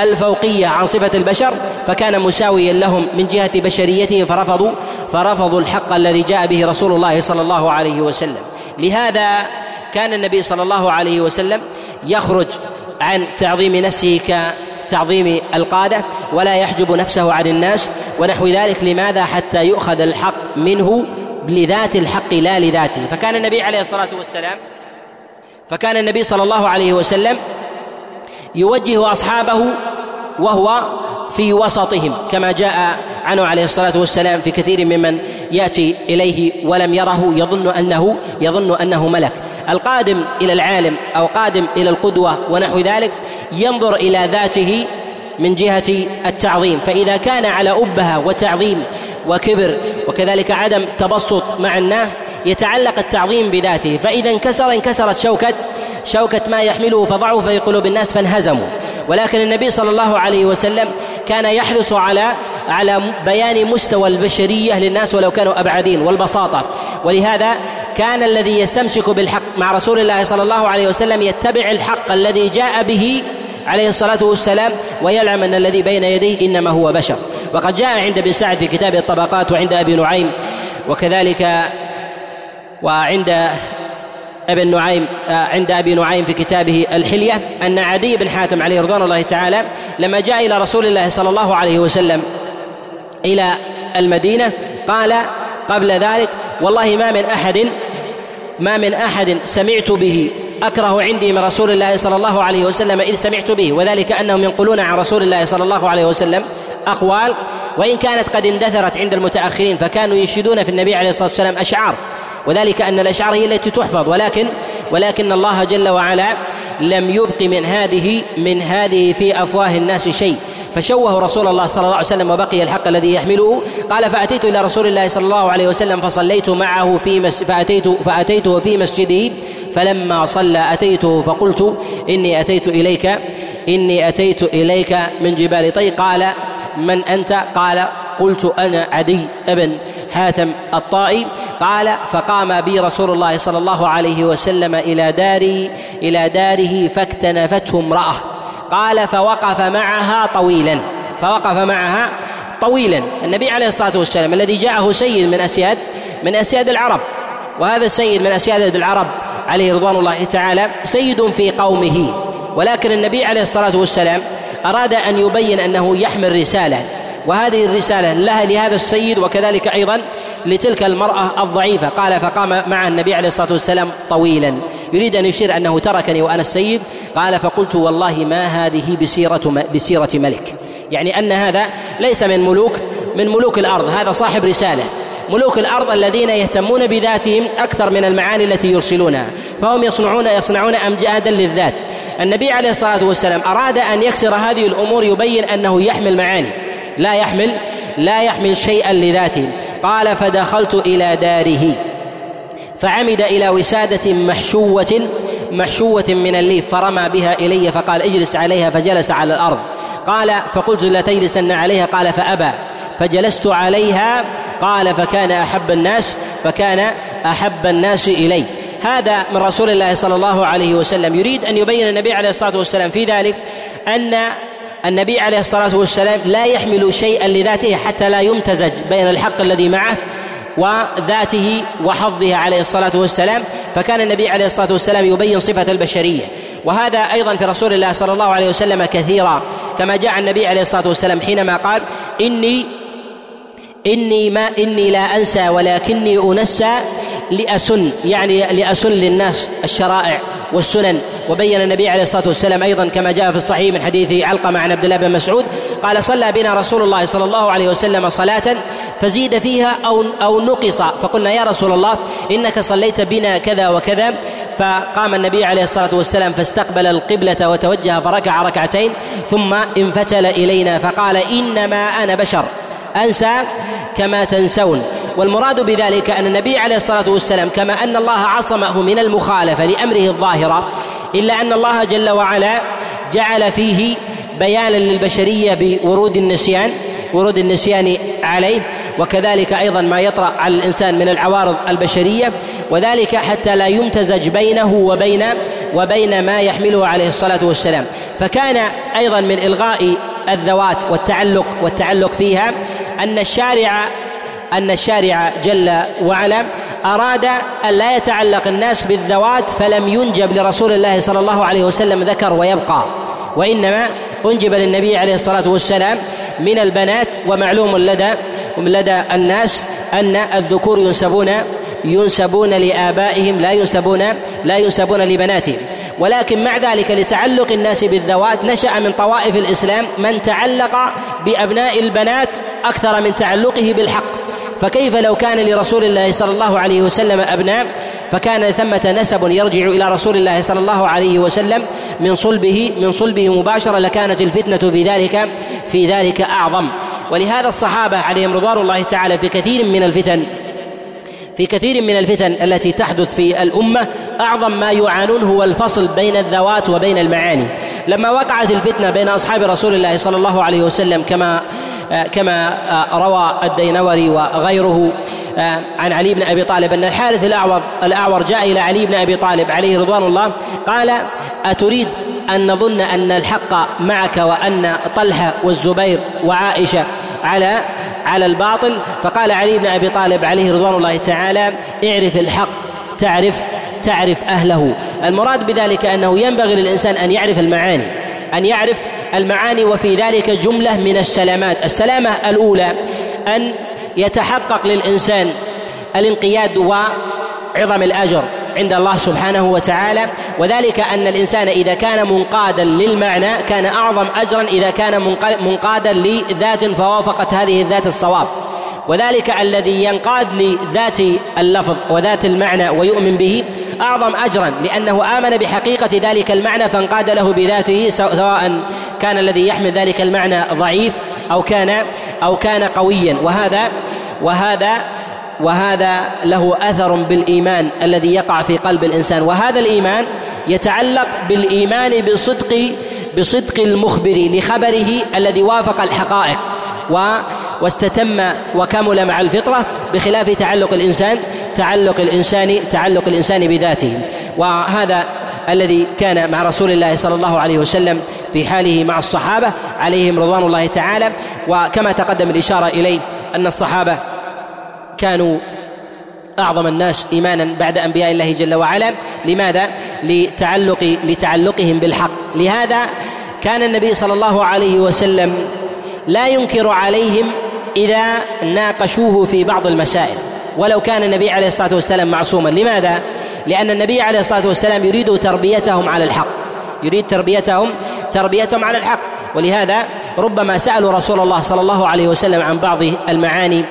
الفوقية عن صفة البشر فكان مساويا لهم من جهة بشريته فرفضوا فرفضوا الحق الذي جاء به رسول الله صلى الله عليه وسلم. لهذا كان النبي صلى الله عليه وسلم يخرج عن تعظيم نفسه كتعظيم القادة ولا يحجب نفسه عن الناس ونحو ذلك لماذا؟ حتى يؤخذ الحق منه لذات الحق لا لذاته. فكان النبي عليه الصلاة والسلام فكان النبي صلى الله عليه وسلم يوجه أصحابه وهو في وسطهم كما جاء عنه عليه الصلاة والسلام في كثير ممن يأتي إليه ولم يره يظن أنه يظن أنه ملك. القادم إلى العالم أو قادم إلى القدوة ونحو ذلك ينظر إلى ذاته من جهة التعظيم. فإذا كان على أبهة وتعظيم وكبر وكذلك عدم تبسط مع الناس يتعلق التعظيم بذاته. فإذا انكسر انكسرت شوكة شوكة ما يحمله فضعوا في قلوب الناس فانهزموا. ولكن النبي صلى الله عليه وسلم كان يحرص على على بيان مستوى البشرية للناس ولو كانوا أبعدين والبساطة. ولهذا كان الذي يستمسك بالحق مع رسول الله صلى الله عليه وسلم يتبع الحق الذي جاء به عليه الصلاة والسلام ويعلم أن الذي بين يديه إنما هو بشر. وقد جاء عند ابن سعد في كتاب الطبقات وعند أبي نعيم وكذلك وعند ابن نعيم آه، عند أبي نعيم في كتابه الحلية أن عدي بن حاتم عليه رضوان الله تعالى لما جاء إلى رسول الله صلى الله عليه وسلم إلى المدينة قال قبل ذلك والله ما من أحد ما من أحد سمعت به أكره عندي من رسول الله صلى الله عليه وسلم إذ سمعت به وذلك أنهم ينقلون عن رسول الله صلى الله عليه وسلم أقوال وإن كانت قد اندثرت عند المتأخرين فكانوا ينشدون في النبي عليه الصلاة والسلام أشعار وذلك أن الأشعار هي التي تحفظ ولكن ولكن الله جل وعلا لم يبق من هذه من هذه في أفواه الناس شيء. فشوه رسول الله صلى الله عليه وسلم وبقي الحق الذي يحمله. قال فأتيت إلى رسول الله صلى الله عليه وسلم فصليت معه في مس فأتيت فأتيته في مسجده. فلما صلى أتيته فقلت إني أتيت إليك إني أتيت إليك من جبال طي قال من أنت؟ قال قلت أنا عدي ابن. حاتم الطائي قال فقام بي رسول الله صلى الله عليه وسلم إلى داري إلى داره فاكتنفته امرأة. قال فوقف معها طويلا فوقف معها طويلا. النبي عليه الصلاة والسلام الذي جاءه سيد من أسياد من أسياد العرب. وهذا السيد من أسياد العرب عليه رضوان الله تعالى سيد في قومه. ولكن النبي عليه الصلاة والسلام أراد أن يبين أنه يحمل رسالة. وهذه الرسالة لها لهذا السيد وكذلك أيضا لتلك المرأة الضعيفة. قال فقام مع النبي عليه الصلاة والسلام طويلا. يريد أن يشير أنه تركني وأنا السيد. قال فقلت والله ما هذه بسيرة بسيرة ملك. يعني أن هذا ليس من ملوك من ملوك الأرض. هذا صاحب رسالة. ملوك الأرض الذين يهتمون بذاتهم أكثر من المعاني التي يرسلونها. فهم يصنعون يصنعون امجادا للذات. النبي عليه الصلاة والسلام أراد أن يكسر هذه الأمور يبين أنه يحمل معاني. لا يحمل لا يحمل شيئا لذاته. قال فدخلت إلى داره. فعمد إلى وسادة محشوة محشوة من الليف فرمى بها إلي فقال اجلس عليها. فجلس على الأرض. قال فقلت لا تجلسن عليها. قال فأبى. فجلست عليها. قال فكان أحب الناس فكان أحب الناس إلي. هذا من رسول الله صلى الله عليه وسلم. يريد أن يبين النبي عليه الصلاة والسلام في ذلك أن النبي عليه الصلاة والسلام لا يحمل شيئا لذاته حتى لا يمتزج بين الحق الذي معه وذاته وحظه عليه الصلاة والسلام فكان النبي عليه الصلاة والسلام يبين صفة البشرية. وهذا أيضا في رسول الله صلى الله عليه وسلم كثيرا كما جاء النبي عليه الصلاة والسلام حينما قال اني إني ما إني لا أنسى ولكني أنسى لأسن يعني لأسن للناس الشرائع والسنن. وبين النبي عليه الصلاة والسلام أيضا كما جاء في الصحيح من حديث علقمة عن عبد الله بن مسعود قال صلى بنا رسول الله صلى الله عليه وسلم صلاة فزيد فيها أو أو نقص. فقلنا يا رسول الله إنك صليت بنا كذا وكذا. فقام النبي عليه الصلاة والسلام فاستقبل القبلة وتوجه فركع ركعتين ثم انفتل إلينا فقال إنما أنا بشر أنسى كما تنسون. والمراد بذلك أن النبي عليه الصلاة والسلام كما أن الله عصمه من المخالفة لأمره الظاهرة إلا أن الله جل وعلا جعل فيه بيانا للبشرية بورود النسيان ورود النسيان عليه وكذلك أيضا ما يطرأ على الإنسان من العوارض البشرية وذلك حتى لا يمتزج بينه وبين وبين ما يحمله عليه الصلاة والسلام. فكان أيضا من إلغاء الذوات والتعلق والتعلق فيها أن الشارع أن الشارع جل وعلا أراد أن لا يتعلق الناس بالذوات فلم ينجب لرسول الله صلى الله عليه وسلم ذكر ويبقى وإنما أنجب للنبي عليه الصلاة والسلام من البنات ومعلوم لدى لدى الناس أن الذكور ينسبون ينسبون لآبائهم لا ينسبون لا ينسبون لبناتهم. ولكن مع ذلك لتعلق الناس بالذوات نشأ من طوائف الإسلام من تعلق بأبناء البنات أكثر من تعلقه بالحق. فكيف لو كان لرسول الله صلى الله عليه وسلم أبناء فكان ثمة نسب يرجع إلى رسول الله صلى الله عليه وسلم من صلبه من صلبه مباشرة لكانت الفتنة في ذلك في ذلك أعظم. ولهذا الصحابة عليهم رضوان الله تعالى في كثير من الفتن في كثير من الفتن التي تحدث في الأمة أعظم ما يعانون هو الفصل بين الذوات وبين المعاني. لما وقعت الفتنة بين أصحاب رسول الله صلى الله عليه وسلم كما كما روى الدينوري وغيره عن علي بن أبي طالب أن الحارث الاعور الأعور جاء إلى علي بن أبي طالب عليه رضوان الله قال أتريد أن نظن أن الحق معك وأن طلحة والزبير وعائشة على على الباطل. فقال علي بن أبي طالب عليه رضوان الله تعالى اعرف الحق تعرف تعرف أهله. المراد بذلك أنه ينبغي للإنسان أن يعرف المعاني أن يعرف المعاني وفي ذلك جملة من السلامات. السلامة الأولى أن يتحقق للإنسان الانقياد وعظم الأجر. عند الله سبحانه وتعالى وذلك أن الإنسان إذا كان منقادا للمعنى كان أعظم اجرا إذا كان منقادا لذات فوافقت هذه الذات الصواب. وذلك الذي ينقاد لذات اللفظ وذات المعنى ويؤمن به أعظم اجرا لأنه آمن بحقيقة ذلك المعنى فانقاد له بذاته سواء كان الذي يحمل ذلك المعنى ضعيف أو كان أو كان قويا. وهذا وهذا وهذا له أثر بالإيمان الذي يقع في قلب الإنسان. وهذا الإيمان يتعلق بالإيمان بصدق بصدق المخبر لخبره الذي وافق الحقائق و واستتم وكمل مع الفطرة بخلاف تعلق الإنسان تعلق الانسان تعلق الإنسان بذاته. وهذا الذي كان مع رسول الله صلى الله عليه وسلم في حاله مع الصحابة عليهم رضوان الله تعالى. وكما تقدم الإشارة إليه أن الصحابة كانوا أعظم الناس إيمانا بعد أنبياء الله جل وعلا. لماذا؟ لتعلق لتعلقهم بالحق. لهذا كان النبي صلى الله عليه وسلم لا ينكر عليهم إذا ناقشوه في بعض المسائل. ولو كان النبي عليه الصلاة والسلام معصوما. لماذا؟ لأن النبي عليه الصلاة والسلام يريد تربيتهم على الحق. يريد تربيتهم تربيتهم على الحق. ولهذا ربما سألوا رسول الله صلى الله عليه وسلم عن بعض المعاني.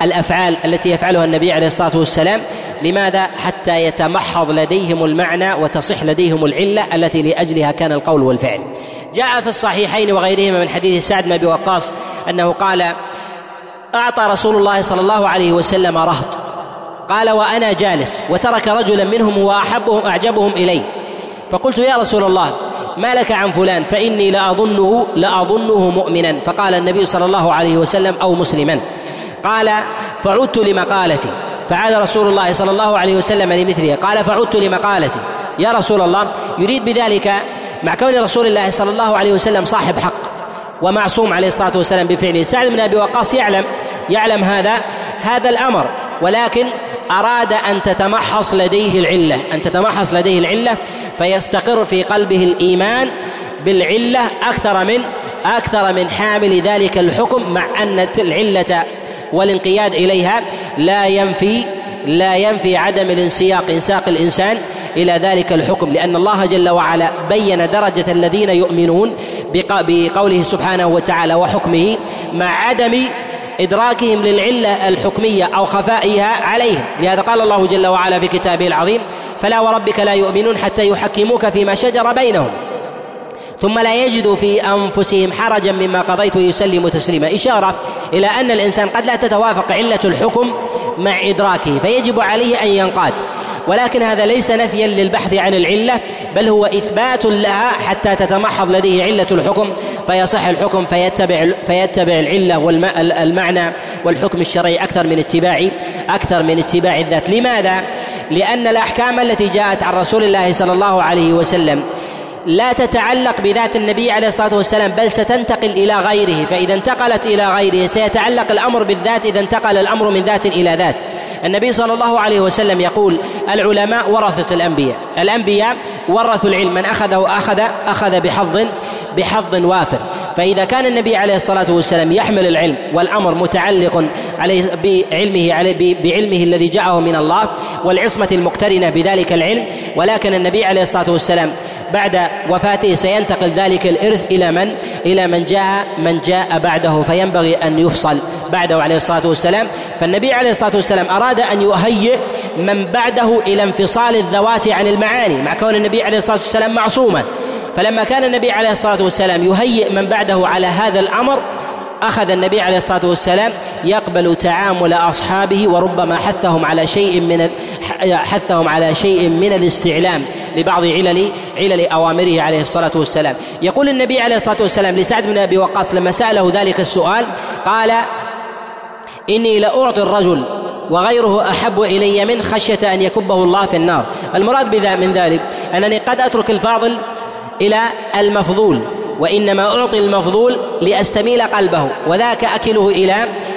والافعال التي يفعلها النبي عليه الصلاة والسلام. لماذا؟ حتى يتمحض لديهم المعنى وتصح لديهم العلة التي لأجلها كان القول والفعل. جاء في الصحيحين وغيرهما من حديث سعد بن أبي وقاص أنه قال أعطى رسول الله صلى الله عليه وسلم رهط. قال وأنا جالس وترك رجلا منهم وأحبهم أعجبهم إلي. فقلت يا رسول الله ما لك عن فلان؟ فإني لأظنه لأظنه مؤمنا. فقال النبي صلى الله عليه وسلم أو مسلما. قال فعدت لمقالتي. فعاد رسول الله صلى الله عليه وسلم لمثله. قال فعدت لمقالتي. يا رسول الله يريد بذلك مع كون رسول الله صلى الله عليه وسلم صاحب حق ومعصوم عليه الصلاة والسلام بفعله. سعد بن أبي وقاص يعلم يعلم هذا هذا الأمر. ولكن أراد أن تتمحص لديه العلة. أن تتمحص لديه العلة فيستقر في قلبه الإيمان بالعلة أكثر من أكثر من حامل ذلك الحكم مع أن العلة والانقياد إليها لا ينفي لا ينفي عدم الانسياق إنساق الإنسان إلى ذلك الحكم لأن الله جل وعلا بين درجة الذين يؤمنون بقوله سبحانه وتعالى وحكمه مع عدم إدراكهم للعلة الحكمية أو خفائها عليهم. لهذا قال الله جل وعلا في كتابه العظيم فلا وربك لا يؤمنون حتى يحكموك فيما شجر بينهم. ثم لا يجدوا في أنفسهم حرجا مما قضيت ويسلموا تسليما. إشارة إلى أن الإنسان قد لا تتوافق علة الحكم مع إدراكه فيجب عليه أن ينقاد. ولكن هذا ليس نفيا للبحث عن العلة بل هو إثبات لها حتى تتمحض لديه علة الحكم فيصح الحكم فيتبع فيتبع العلة والمعنى والحكم الشرعي أكثر من اتباع أكثر من اتباع الذات. لماذا؟ لأن الأحكام التي جاءت عن رسول الله صلى الله عليه وسلم لا تتعلق بذات النبي عليه الصلاة والسلام بل ستنتقل إلى غيره. فإذا انتقلت إلى غيره سيتعلق الأمر بالذات إذا انتقل الأمر من ذات إلى ذات. النبي صلى الله عليه وسلم يقول العلماء ورثة الأنبياء. الأنبياء ورثوا العلم. من أخذه أخذ أخذ بحظ بحظ وافر. فإذا كان النبي عليه الصلاة والسلام يحمل العلم والأمر متعلق عليه بعلمه عليه بعلمه الذي جاءه من الله والعصمة المقترنة بذلك العلم ولكن النبي عليه الصلاة والسلام بعد وفاته سينتقل ذلك الإرث إلى من؟ إلى من جاء من جاء بعده فينبغي أن يفصل بعده عليه الصلاة والسلام فالنبي عليه الصلاة والسلام أراد أن يهيئ من بعده إلى انفصال الذوات عن المعاني مع كون النبي عليه الصلاة والسلام معصوما فلما كان النبي عليه الصلاة والسلام يهيئ من بعده على هذا الأمر أخذ النبي عليه الصلاة والسلام يقبل تعامل أصحابه وربما حثهم على شيء من حثهم على شيء من الاستعلام لبعض علل علل أوامره عليه الصلاة والسلام. يقول النبي عليه الصلاة والسلام لسعد بن أبي وقاص لما سأله ذلك السؤال قال إني لأعطي الرجل وغيره أحب إلي من خشية أن يكبه الله في النار. المراد بذا من ذلك أنني قد أترك الفاضل إلى المفضول وإنما أعطي المفضول لأستميل قلبه وذاك أكله إلى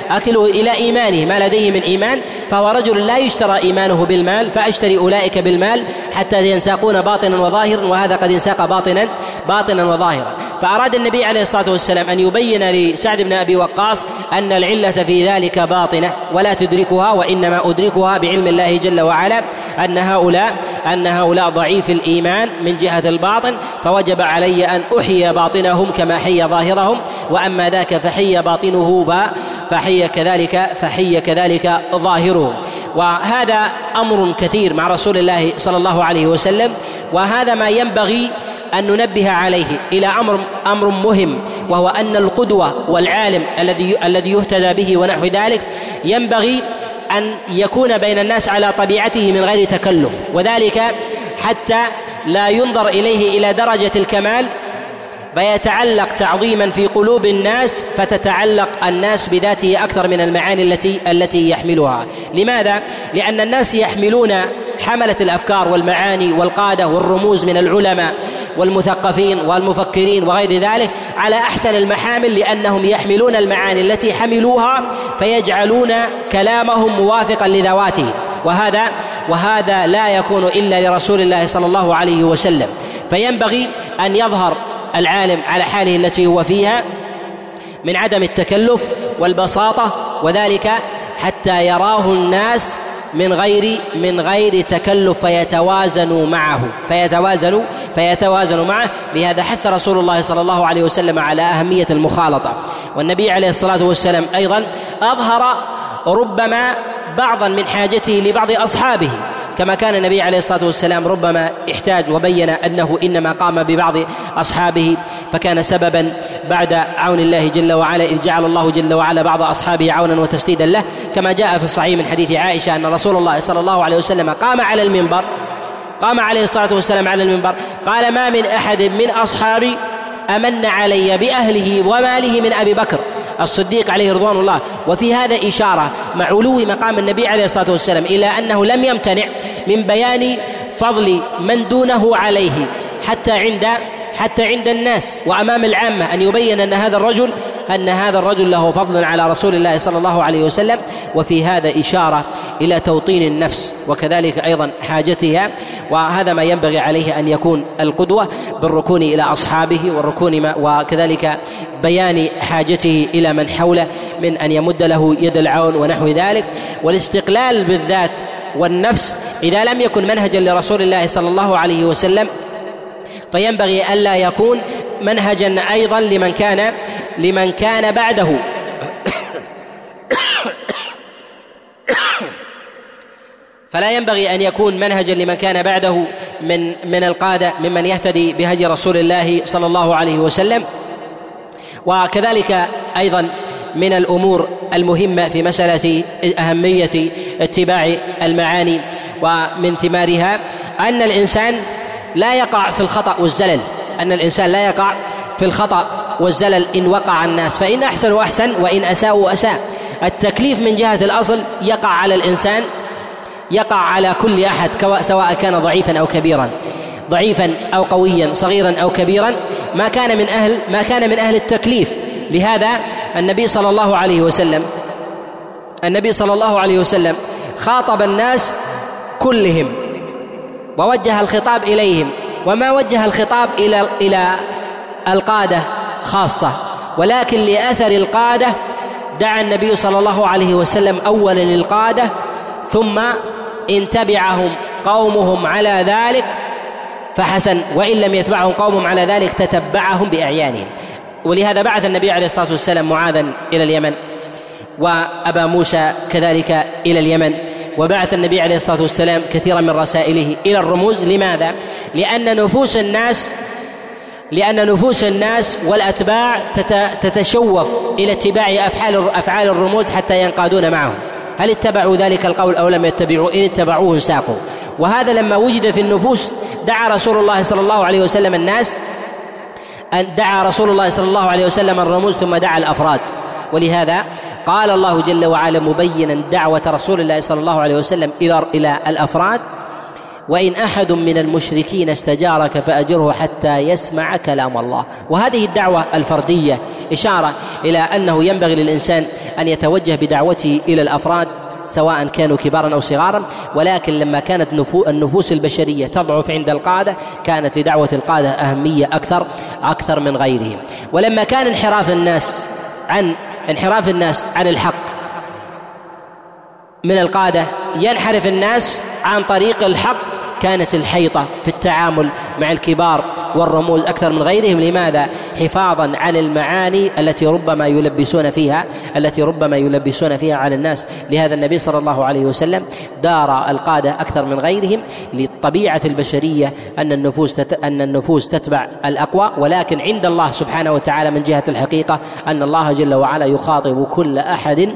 أكله إلى ايمانه ما لديه من إيمان فهو رجل لا يشترى إيمانه بالمال فأشتري أولئك بالمال حتى ينساقون باطنا وظاهرا وهذا قد انساق باطنا باطنا وظاهرا. فأراد النبي عليه الصلاة والسلام أن يبين لسعد بن أبي وقاص أن العلة في ذلك باطنة ولا تدركها وإنما أدركها بعلم الله جل وعلا أن هؤلاء أن هؤلاء ضعيف الإيمان من جهة الباطن فوجب علي أن أحيي باطنهم كما حي ظاهرهم وأما ذاك فحي باطنه فحي كذلك فحي كذلك ظاهره. وهذا أمر كثير مع رسول الله صلى الله عليه وسلم وهذا ما ينبغي أن ننبه عليه إلى أمر أمر مهم وهو أن القدوة والعالم الذي الذي يهتدى به ونحو ذلك ينبغي أن يكون بين الناس على طبيعته من غير تكلف وذلك حتى لا ينظر إليه إلى درجة الكمال فيتعلق تعظيما في قلوب الناس فتتعلق الناس بذاته أكثر من المعاني التي التي يحملها. لماذا؟ لأن الناس يحملون حملة الأفكار والمعاني والقادة والرموز من العلماء. والمثقفين والمفكرين وغير ذلك على أحسن المحامل لأنهم يحملون المعاني التي حملوها فيجعلون كلامهم موافقا لذواتهم وهذا وهذا لا يكون إلا لرسول الله صلى الله عليه وسلم. فينبغي أن يظهر العالم على حاله التي هو فيها من عدم التكلف والبساطة وذلك حتى يراه الناس من غير من غير تكلف فيتوازنوا معه. فيتوازنوا فيتوازنوا معه. لهذا حث رسول الله صلى الله عليه وسلم على أهمية المخالطة. والنبي عليه الصلاة والسلام أيضا أظهر ربما بعضا من حاجته لبعض أصحابه. كما كان النبي عليه الصلاة والسلام ربما احتاج وبين أنه إنما قام ببعض أصحابه فكان سببا بعد عون الله جل وعلا إذ جعل الله جل وعلا بعض أصحابه عونا وتسديدا له كما جاء في الصحيح من حديث عائشة أن رسول الله صلى الله عليه وسلم قام على المنبر قام عليه الصلاة والسلام على المنبر قال ما من أحد من أصحابي أمن علي بأهله وماله من أبي بكر الصديق عليه رضوان الله. وفي هذا إشارة مع علو مقام النبي عليه الصلاة والسلام إلى أنه لم يمتنع من بيان فضل من دونه عليه حتى عند حتى عند الناس وأمام العامة أن يبين أن هذا الرجل أن هذا الرجل له فضل على رسول الله صلى الله عليه وسلم وفي هذا إشارة إلى توطين النفس وكذلك أيضا حاجتها وهذا ما ينبغي عليه أن يكون القدوة بالركون إلى أصحابه والركون وكذلك بيان حاجته إلى من حوله من أن يمد له يد العون ونحو ذلك. والاستقلال بالذات والنفس إذا لم يكن منهجا لرسول الله صلى الله عليه وسلم فينبغي ألا يكون منهجا أيضا لمن كان لمن كان بعده. فلا ينبغي أن يكون منهجا لمن كان بعده من من القادة ممن يهتدي بهدي رسول الله صلى الله عليه وسلم. وكذلك أيضا من الأمور المهمة في مسألة أهمية اتباع المعاني ومن ثمارها أن الإنسان لا يقع في الخطأ والزلل. أن الإنسان لا يقع في الخطأ والزلل إن وقع الناس. فإن احسنوا احسن وإن اساءوا أساء. التكليف من جهة الأصل يقع على الإنسان يقع على كل أحد سواء كان ضعيفا أو كبيرا. ضعيفا أو قويا صغيرا أو كبيرا. ما كان من أهل ما كان من أهل التكليف. لهذا النبي صلى الله عليه وسلم النبي صلى الله عليه وسلم خاطب الناس كلهم ووجه الخطاب إليهم وما وجه الخطاب إلى إلى القادة خاصة ولكن لأثر القادة دعا النبي صلى الله عليه وسلم اولا القاده ثم إن تبعهم قومهم على ذلك فحسن وإن لم يتبعهم قومهم على ذلك تتبعهم بأعيانهم ولهذا بعث النبي عليه الصلاة والسلام معاذا إلى اليمن وأبا موسى كذلك إلى اليمن وبعث النبي عليه الصلاة والسلام كثيرا من رسائله إلى الرموز لماذا؟ لأن نفوس الناس لأن نفوس الناس والأتباع تتشوف إلى اتباع أفعال أفعال الرموز حتى ينقادون معهم. هل اتبعوا ذلك القول أو لم يتبعوا؟ إن اتبعوه ساقوا. وهذا لما وجد في النفوس دعا رسول الله صلى الله عليه وسلم الناس أن دعا رسول الله صلى الله عليه وسلم الرموز ثم دعا الأفراد. ولهذا قال الله جل وعلا مبينا دعوة رسول الله صلى الله عليه وسلم إلى الأفراد وإن أحد من المشركين استجارك فأجره حتى يسمع كلام الله. وهذه الدعوة الفردية إشارة إلى أنه ينبغي للإنسان أن يتوجه بدعوته إلى الأفراد سواء كانوا كبارا أو صغارا ولكن لما كانت النفوس البشرية تضعف عند القادة كانت لدعوة القادة أهمية أكثر أكثر من غيرهم. ولما كان انحراف الناس عن انحراف الناس عن الحق من القادة ينحرف الناس عن طريق الحق كانت الحيطة في التعامل مع الكبار والرموز أكثر من غيرهم. لماذا؟ حفاظا على المعاني التي ربما يلبسون فيها التي ربما يلبسون فيها على الناس. لهذا النبي صلى الله عليه وسلم دار القادة أكثر من غيرهم لطبيعة البشرية أن النفوس أن النفوس تتبع الأقوى. ولكن عند الله سبحانه وتعالى من جهة الحقيقة أن الله جل وعلا يخاطب كل أحد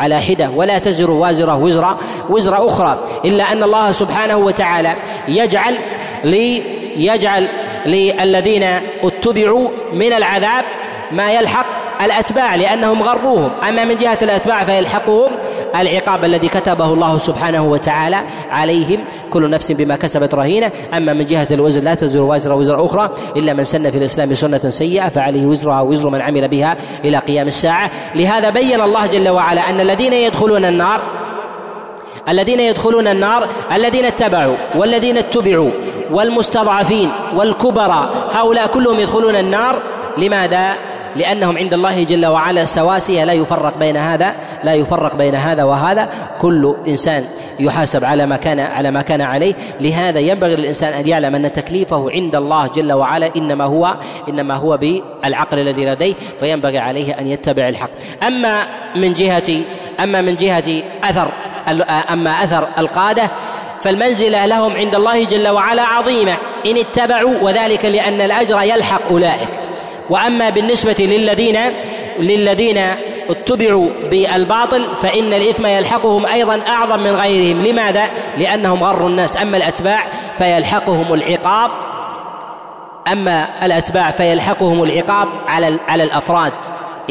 على حدة. ولا تزر وازرة وزر وزر أخرى. إلا أن الله سبحانه وتعالى يجعل لي يجعل للذين اتبعوا من العذاب ما يلحق الأتباع لأنهم غروهم. أما من جهة الأتباع فيلحقهم العقاب الذي كتبه الله سبحانه وتعالى عليهم كل نفس بما كسبت رهينة. أما من جهة الوزر لا تزر وازره وزر أخرى إلا من سن في الإسلام سنة سيئة فعليه وزرها وزر من عمل بها إلى قيام الساعة. لهذا بين الله جل وعلا أن الذين يدخلون النار الذين يدخلون النار الذين اتبعوا والذين اتبعوا والمستضعفين والكبراء هؤلاء كلهم يدخلون النار. لماذا؟ لأنهم عند الله جل وعلا سواسية لا يفرق بين هذا لا يفرق بين هذا وهذا. كل إنسان يحاسب على ما كان على ما كان عليه. لهذا ينبغي للإنسان أن يعلم أن تكليفه عند الله جل وعلا إنما هو إنما هو بالعقل الذي لديه فينبغي عليه أن يتبع الحق. أما من جهة أما من جهة أثر أما أثر القادة فالمنزلة لهم عند الله جل وعلا عظيمة. إن اتبعوا وذلك لأن الأجر يلحق أولئك. وأما بالنسبة للذين للذين اتبعوا بالباطل فإن الإثم يلحقهم أيضا أعظم من غيرهم. لماذا؟ لأنهم غروا الناس. أما الأتباع فيلحقهم العقاب. أما الأتباع فيلحقهم العقاب على على الأفراد.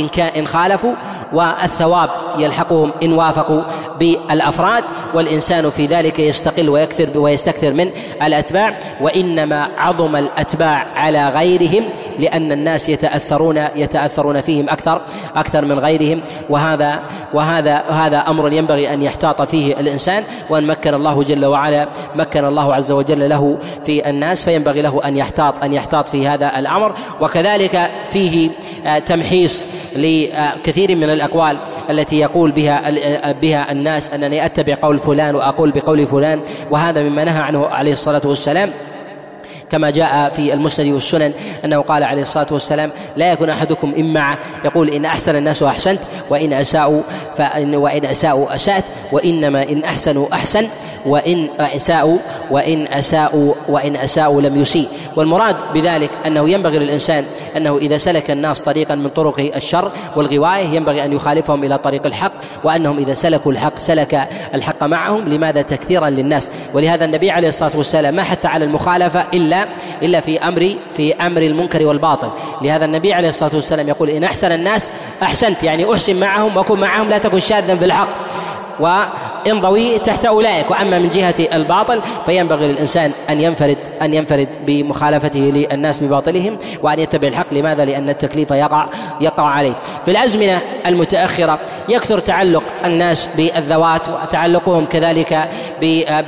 كان إن خالفوا والثواب يلحقهم إن وافقوا بالأفراد والإنسان في ذلك يستقل ويكثر ويستكثر من الأتباع. وإنما عظم الأتباع على غيرهم لأن الناس يتاثرون يتأثرون فيهم أكثر أكثر من غيرهم. وهذا وهذا هذا أمر ينبغي أن يحتاط فيه الإنسان وأن مكن الله جل وعلا مكن الله عز وجل له في الناس فينبغي له أن يحتاط أن يحتاط في هذا الأمر. وكذلك فيه آه، تمحيص لكثير من الأقوال التي يقول بها بها الناس أنني أتبع قول فلان وأقول بقول فلان وهذا مما نهى عنه عليه الصلاة والسلام. كما جاء في المسند والسنن أنه قال عليه الصلاة والسلام لا يكون أحدكم اما يقول إن أحسن الناس أحسنت وإن أساءوا فإن وإن أساءوا اسات وإنما إن أحسنوا أحسن وإن أساءوا وإن أساءوا وإن أساءوا لم يسيء. والمراد بذلك أنه ينبغي للإنسان أنه إذا سلك الناس طريقا من طرق الشر والغواية ينبغي أن يخالفهم إلى طريق الحق وأنهم إذا سلكوا الحق سلك الحق معهم. لماذا؟ تكثيرا للناس. ولهذا النبي عليه الصلاة والسلام ما حث على المخالفة إلا إلا في أمر في أمر المنكر والباطل. لهذا النبي عليه الصلاة والسلام يقول إن أحسن الناس أحسنت يعني أحسن معهم وكن معهم لا تكن شاذا في الحق. وانضوي تحت أولئك وأما من جهة الباطل فينبغي للإنسان أن ينفرد أن ينفرد بمخالفته للناس بباطلهم وأن يتبع الحق لماذا؟ لأن التكليف يقع يقع عليه. في الأزمنة المتأخرة يكثر تعلق الناس بالذوات وتعلقهم كذلك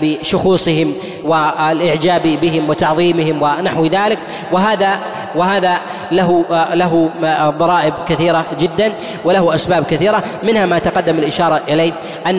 بشخوصهم والإعجاب بهم وتعظيمهم ونحو ذلك وهذا وهذا له له ضرائب كثيرة جدا وله أسباب كثيرة منها ما تقدم الإشارة إليه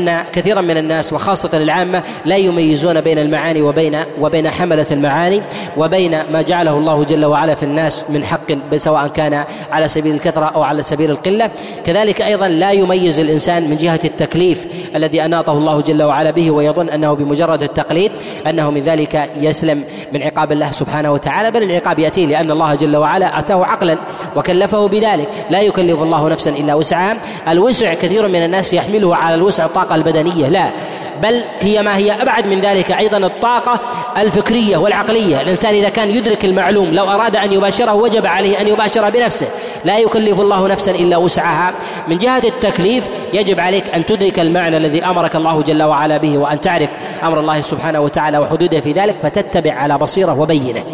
ان كثيرا من الناس وخاصة العامة لا يميزون بين المعاني وبين وبين حملة المعاني وبين ما جعله الله جل وعلا في الناس من حق سواء كان على سبيل الكثرة أو على سبيل القلة. كذلك أيضا لا يميز الإنسان من جهة التكليف الذي أناطه الله جل وعلا به ويظن أنه بمجرد التقليد أنه من ذلك يسلم من عقاب الله سبحانه وتعالى بل العقاب يأتيه لأن الله جل وعلا أتاه عقلا وكلفه بذلك. لا يكلف الله نفسا إلا وسعها. الوسع كثير من الناس يحمله على الوسع الطاقة البدنية لا. بل هي ما هي أبعد من ذلك أيضا الطاقة الفكرية والعقلية. الإنسان إذا كان يدرك المعلوم لو أراد أن يباشره وجب عليه أن يباشر بنفسه. لا يكلف الله نفسا إلا وسعها. من جهة التكليف يجب عليك أن تدرك المعنى الذي أمرك الله جل وعلا به وأن تعرف أمر الله سبحانه وتعالى وحدوده في ذلك فتتبع على بصيرة وبينة.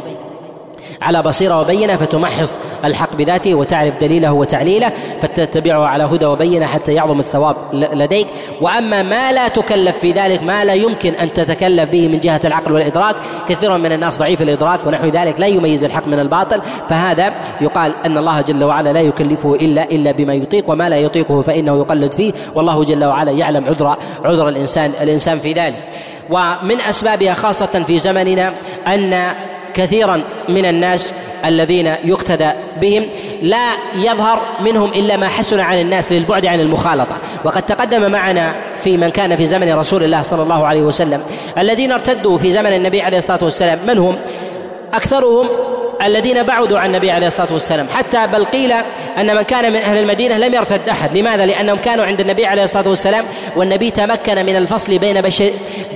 على بصيرة وبينة فتمحص الحق بذاته وتعرف دليله وتعليله فتتبعه على هدى وبينة حتى يعظم الثواب لديك. وأما ما لا تكلف في ذلك ما لا يمكن أن تتكلف به من جهة العقل والإدراك. كثير من الناس ضعيف الإدراك ونحو ذلك لا يميز الحق من الباطل. فهذا يقال أن الله جل وعلا لا يكلفه إلا إلا بما يطيق وما لا يطيقه فإنه يقلد فيه. والله جل وعلا يعلم عذر عذر الإنسان الإنسان في ذلك. ومن أسبابها خاصة في زمننا أن كثيرا من الناس الذين يقتدى بهم لا يظهر منهم إلا ما حسن عن الناس للبعد عن المخالطة. وقد تقدم معنا في من كان في زمن رسول الله صلى الله عليه وسلم الذين ارتدوا في زمن النبي عليه الصلاة والسلام من هم؟ أكثرهم الذين بعدوا عن النبي عليه الصلاة والسلام. حتى بل قيل أن من كان من أهل المدينة لم يرتد أحد. لماذا؟ لأنهم كانوا عند النبي عليه الصلاة والسلام والنبي تمكن من الفصل بين بشر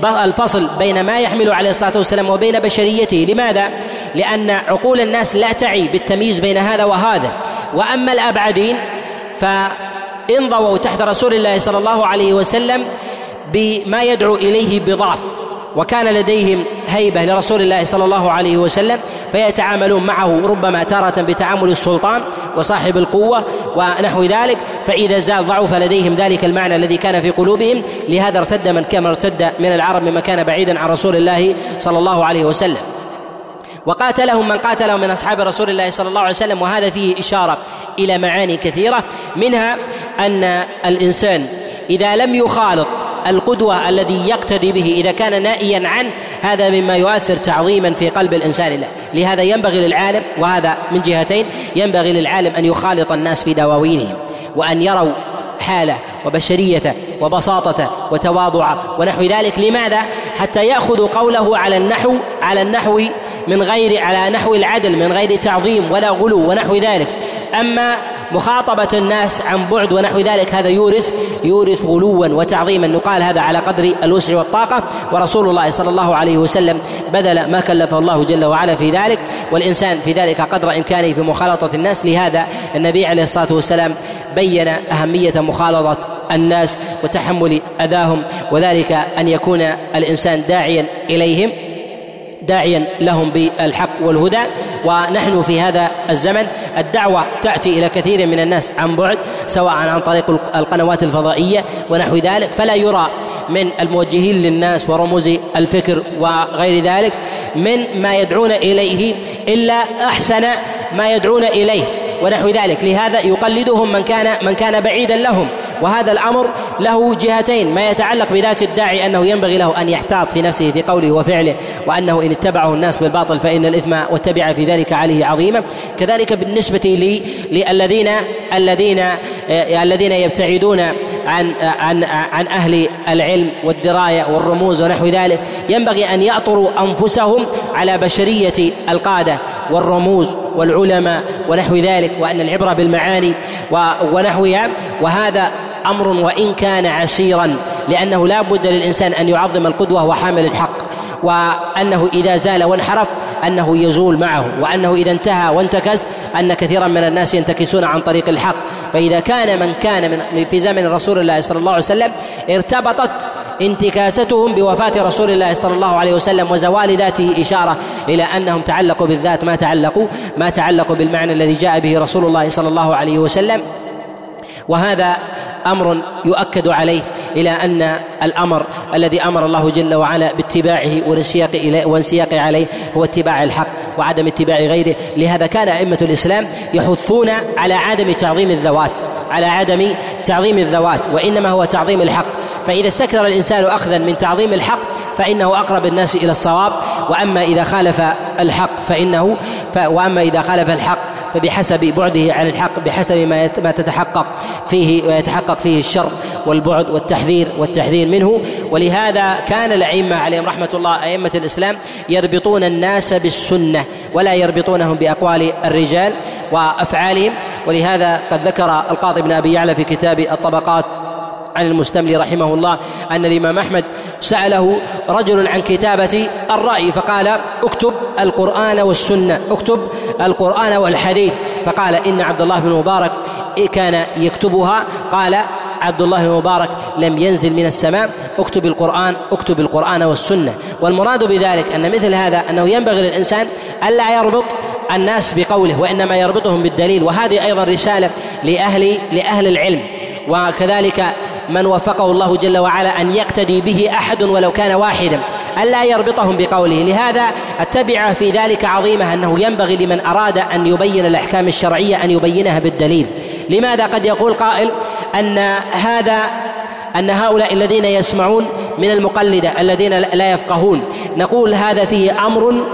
الفصل بين ما يحمل عليه الصلاة والسلام وبين بشريته. لماذا؟ لأن عقول الناس لا تعي بالتمييز بين هذا وهذا. وأما الأبعدين فانضووا تحت رسول الله صلى الله عليه وسلم بما يدعو إليه بضعف. وكان لديهم هيبة لرسول الله صلى الله عليه وسلم فيتعاملون معه ربما تارة بتعامل السلطان وصاحب القوة ونحو ذلك فإذا زال ضعف لديهم ذلك المعنى الذي كان في قلوبهم لهذا ارتد من كما ارتد من العرب مما كان بعيدا عن رسول الله صلى الله عليه وسلم. وقاتلهم من قاتلهم من أصحاب رسول الله صلى الله عليه وسلم وهذا فيه إشارة إلى معاني كثيرة منها أن الإنسان إذا لم يخالط القدوة الذي يقتدي به إذا كان نائيا عنه هذا مما يؤثر تعظيما في قلب الإنسان له. لهذا ينبغي للعالم وهذا من جهتين ينبغي للعالم أن يخالط الناس في دواوينهم وأن يروا حالة وبشريته وبساطته وتواضعه ونحو ذلك. لماذا؟ حتى يأخذوا قوله على النحو على النحو من غير على نحو العدل من غير تعظيم ولا غلو ونحو ذلك. أما مخاطبة الناس عن بعد ونحو ذلك. هذا يورث يورث غلوا وتعظيما. نقال هذا على قدر الوسع والطاقة. ورسول الله صلى الله عليه وسلم بذل ما كلفه الله جل وعلا في ذلك. والإنسان في ذلك قدر إمكانه في مخالطة الناس. لهذا النبي عليه الصلاة والسلام بين أهمية مخالطة الناس وتحمل أذاهم وذلك أن يكون الإنسان داعيا إليهم. داعيا لهم بالحق والهدى. ونحن في هذا الزمن الدعوة تأتي إلى كثير من الناس عن بعد سواء عن طريق القنوات الفضائية ونحو ذلك. فلا يرى من الموجهين للناس ورموز الفكر وغير ذلك من ما يدعون إليه إلا أحسن ما يدعون إليه. ونحو ذلك. لهذا يقلدهم من كان من كان بعيدا لهم. وهذا الأمر له جهتين ما يتعلق بذات الداعي أنه ينبغي له أن يحتاط في نفسه في قوله وفعله وأنه إن اتبعه الناس بالباطل فإن الإثم واتبع في ذلك عليه عظيما. كذلك بالنسبة للذين الذين آه، الذين يبتعدون عن عن عن أهل العلم والدراية والرموز ونحو ذلك ينبغي أن يأطروا أنفسهم على بشرية القادة. والرموز والعلماء ونحو ذلك وأن العبرة بالمعاني ونحوها. وهذا أمر وإن كان عسيرا لأنه لا بد للإنسان أن يعظم القدوة وحامل الحق. وأنه إذا زال وانحرف أنه يزول معه وأنه إذا انتهى وانتكس أن كثيرا من الناس ينتكسون عن طريق الحق. فإذا كان من كان من في زمن رسول الله صلى الله عليه وسلم ارتبطت انتكاستهم بوفاة رسول الله صلى الله عليه وسلم وزوال ذاته إشارة إلى أنهم تعلقوا بالذات ما تعلقوا ما تعلقوا بالمعنى الذي جاء به رسول الله صلى الله عليه وسلم. وهذا أمر يؤكد عليه إلى أن الأمر الذي أمر الله جل وعلا باتباعه والانسياق اليه والانسياق عليه هو اتباع الحق وعدم اتباع غيره. لهذا كان أئمة الإسلام يحثون على عدم تعظيم الذوات على عدم تعظيم الذوات وإنما هو تعظيم الحق. فإذا استكثر الإنسان اخذا من تعظيم الحق فإنه أقرب الناس إلى الصواب. وأما إذا خالف الحق فإنه ف وأما إذا خالف الحق فبحسب بعده عن الحق بحسب ما ما تتحقق فيه ويتحقق فيه الشر والبعد والتحذير والتحذير منه. ولهذا كان الأئمة عليهم رحمة الله أئمة الإسلام يربطون الناس بالسنة ولا يربطونهم بأقوال الرجال وأفعالهم. ولهذا قد ذكر القاضي بن أبي يعلى في كتاب الطبقات عن المستملي رحمه الله أن الإمام أحمد سأله رجل عن كتابة الرأي فقال اكتب القرآن والسنة اكتب القرآن والحديث. فقال إن عبد الله بن مبارك كان يكتبها. قال عبد الله بن مبارك لم ينزل من السماء اكتب القرآن اكتب القرآن والسنة. والمراد بذلك أن مثل هذا أنه ينبغي للإنسان ألا يربط الناس بقوله وإنما يربطهم بالدليل وهذه أيضا رسالة لأهل لأهل العلم. وكذلك من وفقه الله جل وعلا أن يقتدي به أحد ولو كان واحدا الا يربطهم بقوله. لهذا التبعه في ذلك عظيمة أنه ينبغي لمن أراد أن يبين الأحكام الشرعية أن يبينها بالدليل. لماذا قد يقول قائل أن هذا أن هؤلاء الذين يسمعون من المقلدة الذين لا يفقهون نقول هذا فيه أمر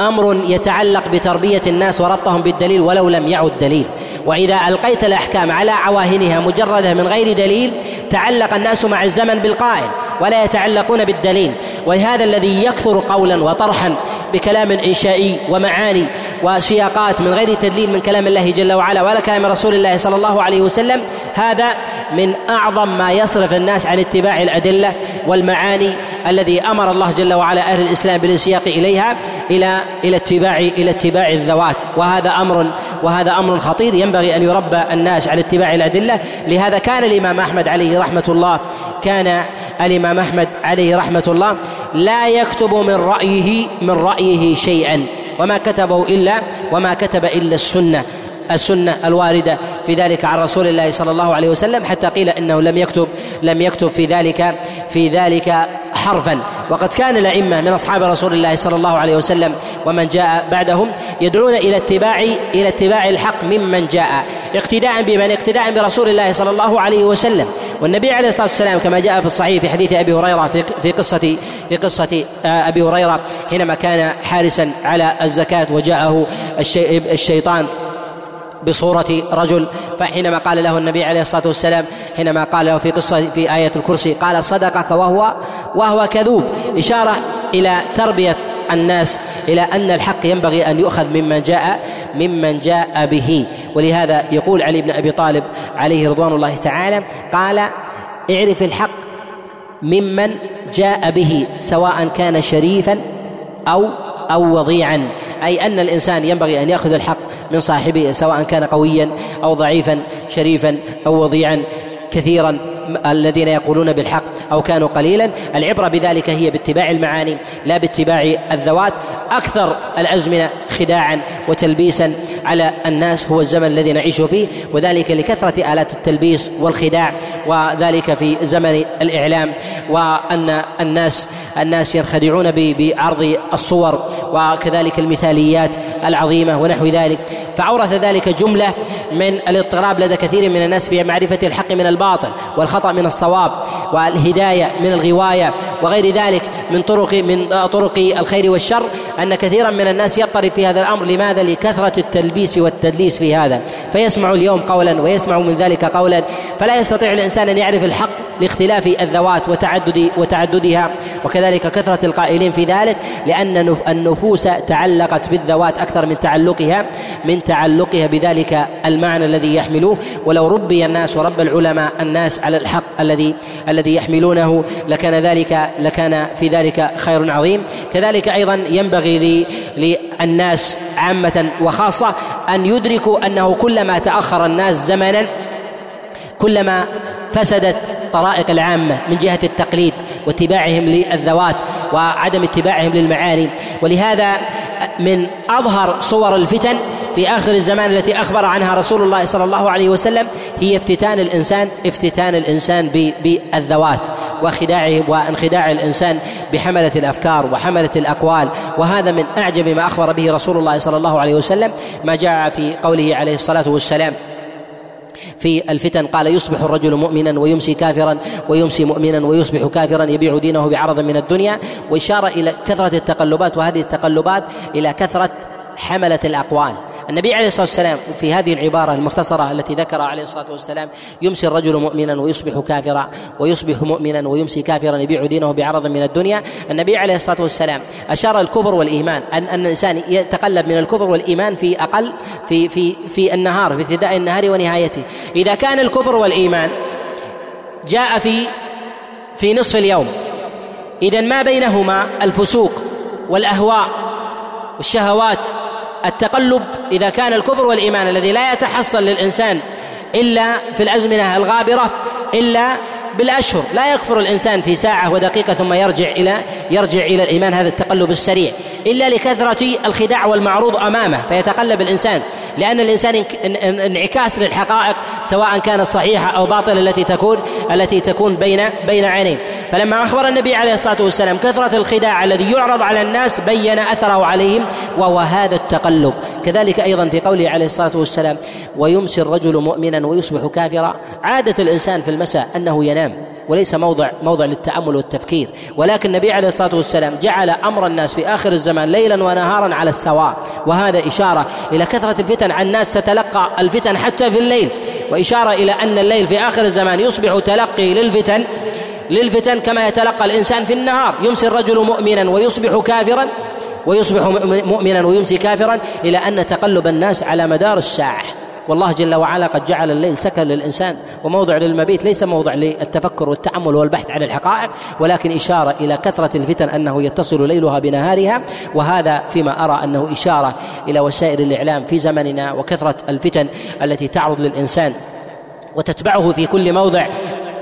أمر يتعلق بتربية الناس وربطهم بالدليل ولو لم يعد دليل. وإذا ألقيت الأحكام على عواهنها مجردة من غير دليل تعلق الناس مع الزمن بالقائل ولا يتعلقون بالدليل. ولهذا الذي يكثر قولا وطرحا بكلام إنشائي ومعاني وسياقات من غير تدليل من كلام الله جل وعلا ولا كلام رسول الله صلى الله عليه وسلم. هذا من أعظم ما يصرف الناس عن اتباع الأدلة والمعاني الذي أمر الله جل وعلا أهل الإسلام بالانسياق إليها إلى إلى اتباع إلى اتباع الذوات. وهذا أمر وهذا أمر خطير. ينبغي أن يربى الناس على اتباع الأدلة. لهذا كان الإمام أحمد عليه رحمة الله كان الإمام أحمد عليه رحمة الله لا يكتب من رايه من رأيه شيئا. وما كتبه إلا وما كتب إلا السنة السنة الواردة في ذلك عن رسول الله صلى الله عليه وسلم حتى قيل إنه لم يكتب لم يكتب في ذلك في ذلك حرفا. وقد كان الأئمة من أصحاب رسول الله صلى الله عليه وسلم ومن جاء بعدهم يدعون إلى اتباع إلى اتباع الحق ممن جاء. اقتداء بمن؟ اقتداء برسول الله صلى الله عليه وسلم. والنبي عليه الصلاة والسلام كما جاء في الصحيح في حديث أبي هريرة في في قصه في قصة آه، أبي هريرة حينما كان حارسا على الزكاة وجاءه الشيطان بصورة رجل. فحينما قال له النبي عليه الصلاة والسلام حينما قال له في قصة في آية الكرسي قال صدقك وهو وهو كذوب. إشارة إلى تربية الناس إلى أن الحق ينبغي أن يؤخذ ممن جاء ممن جاء به. ولهذا يقول علي بن أبي طالب عليه رضوان الله تعالى قال اعرف الحق ممن جاء به سواء كان شريفا أو أو وضيعا. أي أن الإنسان ينبغي أن يأخذ الحق من صاحبه سواء كان قويا أو ضعيفا شريفا أو وضيعا كثيرا. الذين يقولون بالحق أو كانوا قليلا. العبرة بذلك هي باتباع المعاني لا باتباع الذوات. أكثر الأزمنة خداعا وتلبيسا على الناس هو الزمن الذي نعيش فيه وذلك لكثرة آلات التلبيس والخداع وذلك في زمن الإعلام وأن الناس الناس ينخدعون بعرض الصور وكذلك المثاليات العظيمة ونحو ذلك. فأورث ذلك جملة من الاضطراب لدى كثير من الناس في معرفة الحق من الباطل والخطأ من الصواب والهداية من الغواية وغير ذلك من طرق من طرق الخير والشر أن كثيرا من الناس يضطرب في هذا الأمر لماذا؟ لكثرة التلبيس والتدليس في هذا فيسمع اليوم قولا ويسمع من ذلك قولا فلا يستطيع الإنسان أن يعرف الحق لاختلاف الذوات وتعدد وتعددها وكذلك كثرة القائلين في ذلك لأن النفوس تعلقت بالذوات أكثر من تعلقها من تعلقها بذلك المعنى الذي يحملوه. ولو ربي الناس ورب العلماء الناس على الحق الذي الذي يحملونه لكان ذلك لكان في ذلك خير عظيم. كذلك أيضا ينبغي للناس عامة وخاصة أن يدركوا أنه كلما تأخر الناس زمنا كلما فسدت طرائق العامة من جهة التقليد واتباعهم للذوات وعدم اتباعهم للمعاني. ولهذا من أظهر صور الفتن في آخر الزمان التي أخبر عنها رسول الله صلى الله عليه وسلم هي افتتان الإنسان افتتان الإنسان بالذوات وخداعه وانخداع الإنسان بحملة الأفكار وحملة الأقوال. وهذا من أعجب ما أخبر به رسول الله صلى الله عليه وسلم ما جاء في قوله عليه الصلاة والسلام في الفتن. قال يصبح الرجل مؤمنا ويمسي كافرا ويمسي مؤمنا ويصبح كافرا يبيع دينه بعرض من الدنيا. وإشارة إلى كثرة التقلبات وهذه التقلبات إلى كثرة حملة الأقوال. النبي عليه الصلاة والسلام في هذه العبارة المختصرة التي ذكرها عليه الصلاة والسلام يمسي الرجل مؤمنا ويصبح كافرا ويصبح مؤمنا ويمسي كافرا يبيع دينه بعرض من الدنيا. النبي عليه الصلاة والسلام أشار الكفر والإيمان أن أن الإنسان يتقلب من الكفر والإيمان في أقل في في في النهار في ابتداء النهار ونهايته. إذا كان الكفر والإيمان جاء في في نصف اليوم إذا ما بينهما؟ الفسوق والأهواء والشهوات التقلب إذا كان الكفر والإيمان الذي لا يتحصل للإنسان إلا في الأزمنة الغابرة إلا بالأشهر. لا يكفر الإنسان في ساعة ودقيقة ثم يرجع إلى يرجع إلى الإيمان هذا التقلب السريع. إلا لكثرة الخداع والمعروض أمامه فيتقلب الإنسان. لأن الإنسان انعكاس للحقائق سواء كانت صحيحة أو باطلة التي تكون التي تكون بين بين عينيه فلما أخبر النبي عليه الصلاة والسلام كثرة الخداع الذي يعرض على الناس بين أثره عليهم وهو هذا التقلب. كذلك أيضا في قوله عليه الصلاة والسلام ويمسي الرجل مؤمنا ويصبح كافرا. عادة الإنسان في المساء أنه ينام. وليس موضع موضع للتأمل والتفكير. ولكن النبي عليه الصلاة والسلام جعل أمر الناس في آخر الزمان ليلا ونهارا على السواء. وهذا إشارة إلى كثرة الفتن. الناس تتلقى الفتن حتى في الليل. وإشارة إلى أن الليل في آخر الزمان يصبح تلقي للفتن للفتن كما يتلقى الإنسان في النهار. يمسي الرجل مؤمنا ويصبح كافرا ويصبح مؤمنا ويمسي كافرا إلى أن تقلب الناس على مدار الساعة. والله جل وعلا قد جعل الليل سكن للإنسان وموضع للمبيت ليس موضع للتفكر والتأمل والبحث عن الحقائق ولكن إشارة إلى كثرة الفتن أنه يتصل ليلها بنهارها وهذا فيما أرى أنه إشارة إلى وسائل الإعلام في زمننا وكثرة الفتن التي تعرض للإنسان وتتبعه في كل موضع.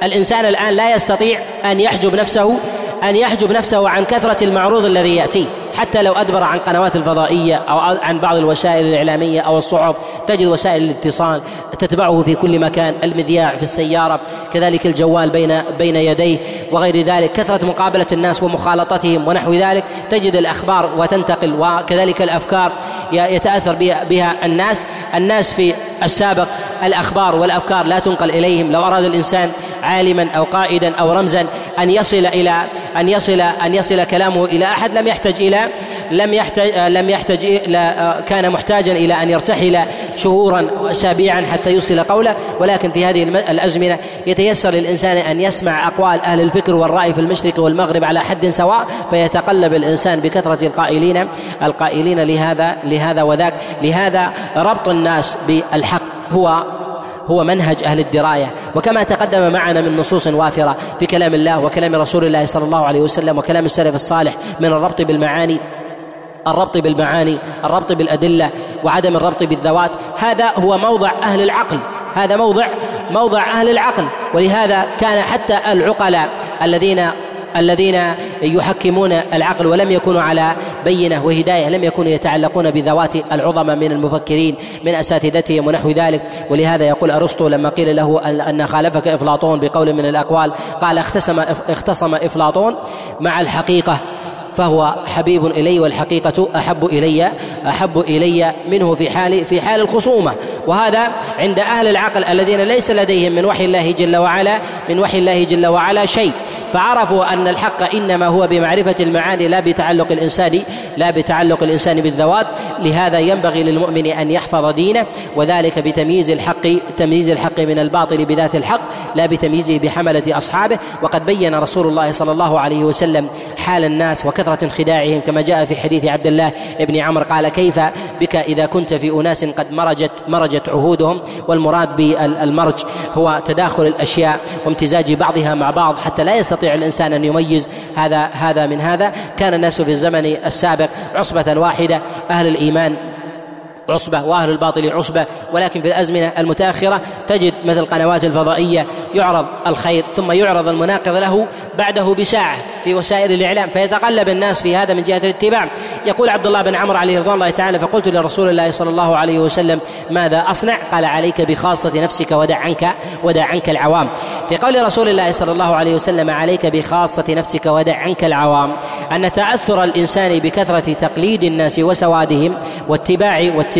الإنسان الآن لا يستطيع أن يحجب نفسه أن يحجب نفسه عن كثرة المعروض الذي يأتيه حتى لو أدبر عن قنوات الفضائية أو عن بعض الوسائل الإعلامية أو الصحف تجد وسائل الاتصال تتبعه في كل مكان المذياع في السيارة كذلك الجوال بين بين يديه وغير ذلك كثرة مقابلة الناس ومخالطتهم ونحو ذلك تجد الأخبار وتنتقل وكذلك الأفكار يتأثر بها الناس. الناس في السابق الأخبار والأفكار لا تنقل إليهم لو أراد الإنسان عالما أو قائدا أو رمزا أن يصل إلى أن يصل أن يصل كلامه إلى أحد لم يحتج إلى لم يحتج لم يحتج إلى كان محتاجا إلى أن يرتحل شهورا وأسابيعا حتى يوصل قوله. ولكن في هذه الأزمنة يتيسر للإنسان أن يسمع أقوال أهل الفكر والرأي في المشرق والمغرب على حد سواء فيتقلب الإنسان بكثرة القائلين القائلين لهذا لهذا وذاك. لهذا ربط الناس بالحق هو هو منهج أهل الدراية. وكما تقدم معنا من نصوص وافرة في كلام الله وكلام رسول الله صلى الله عليه وسلم وكلام السلف الصالح من الربط بالمعاني الربط بالمعاني الربط بالأدلة وعدم الربط بالذوات. هذا هو موضع أهل العقل. هذا موضع موضع أهل العقل. ولهذا كان حتى العقلاء الذين الذين يحكمون العقل ولم يكونوا على بينة وهداية لم يكونوا يتعلقون بذوات العظمى من المفكرين من أساتذتهم ونحو ذلك. ولهذا يقول أرسطو لما قيل له ان خالفك إفلاطون بقول من الأقوال قال اختصم اختصم إفلاطون مع الحقيقة فهو حبيب إلي والحقيقة أحب إلي أحب إلي منه في حال في حال الخصومة. وهذا عند أهل العقل الذين ليس لديهم من وحي الله جل وعلا من وحي الله جل وعلا شيء. فعرفوا أن الحق إنما هو بمعرفة المعاني لا بتعلق الإنسان لا بتعلق الإنسان بالذوات. لهذا ينبغي للمؤمن أن يحفظ دينه وذلك بتمييز الحق تمييز الحق من الباطل بذات الحق لا بتمييزه بحملة أصحابه. وقد بين رسول الله صلى الله عليه وسلم حال الناس وكثرة انخداعهم كما جاء في حديث عبد الله بن عمرو قال كيف بك إذا كنت في أناس قد مرجت مرجت عهودهم؟ والمراد بالمرج هو تداخل الأشياء وامتزاج بعضها مع بعض حتى لا يستطيع يستطيع الإنسان أن يميز هذا هذا من هذا. كان الناس في الزمن السابق عصبة واحدة أهل الإيمان. عصبة وأهل الباطل عصبة ولكن في الأزمنة المتأخرة تجد مثل قنوات الفضائية يعرض الخير ثم يعرض المناقض له بعده بساعة في وسائل الإعلام فيتقلب الناس في هذا من جهة الاتباع. يقول عبد الله بن عمرو عليه رضوان الله تعالى فقلت لرسول الله صلى الله عليه وسلم ماذا أصنع؟ قال عليك بخاصة نفسك ودع عنك ودع عنك العوام. في قول رسول الله صلى الله عليه وسلم عليك بخاصة نفسك ودع عنك العوام. أن تأثر الإنسان بكثرة تقليد الناس وسوادهم واتباع واتباع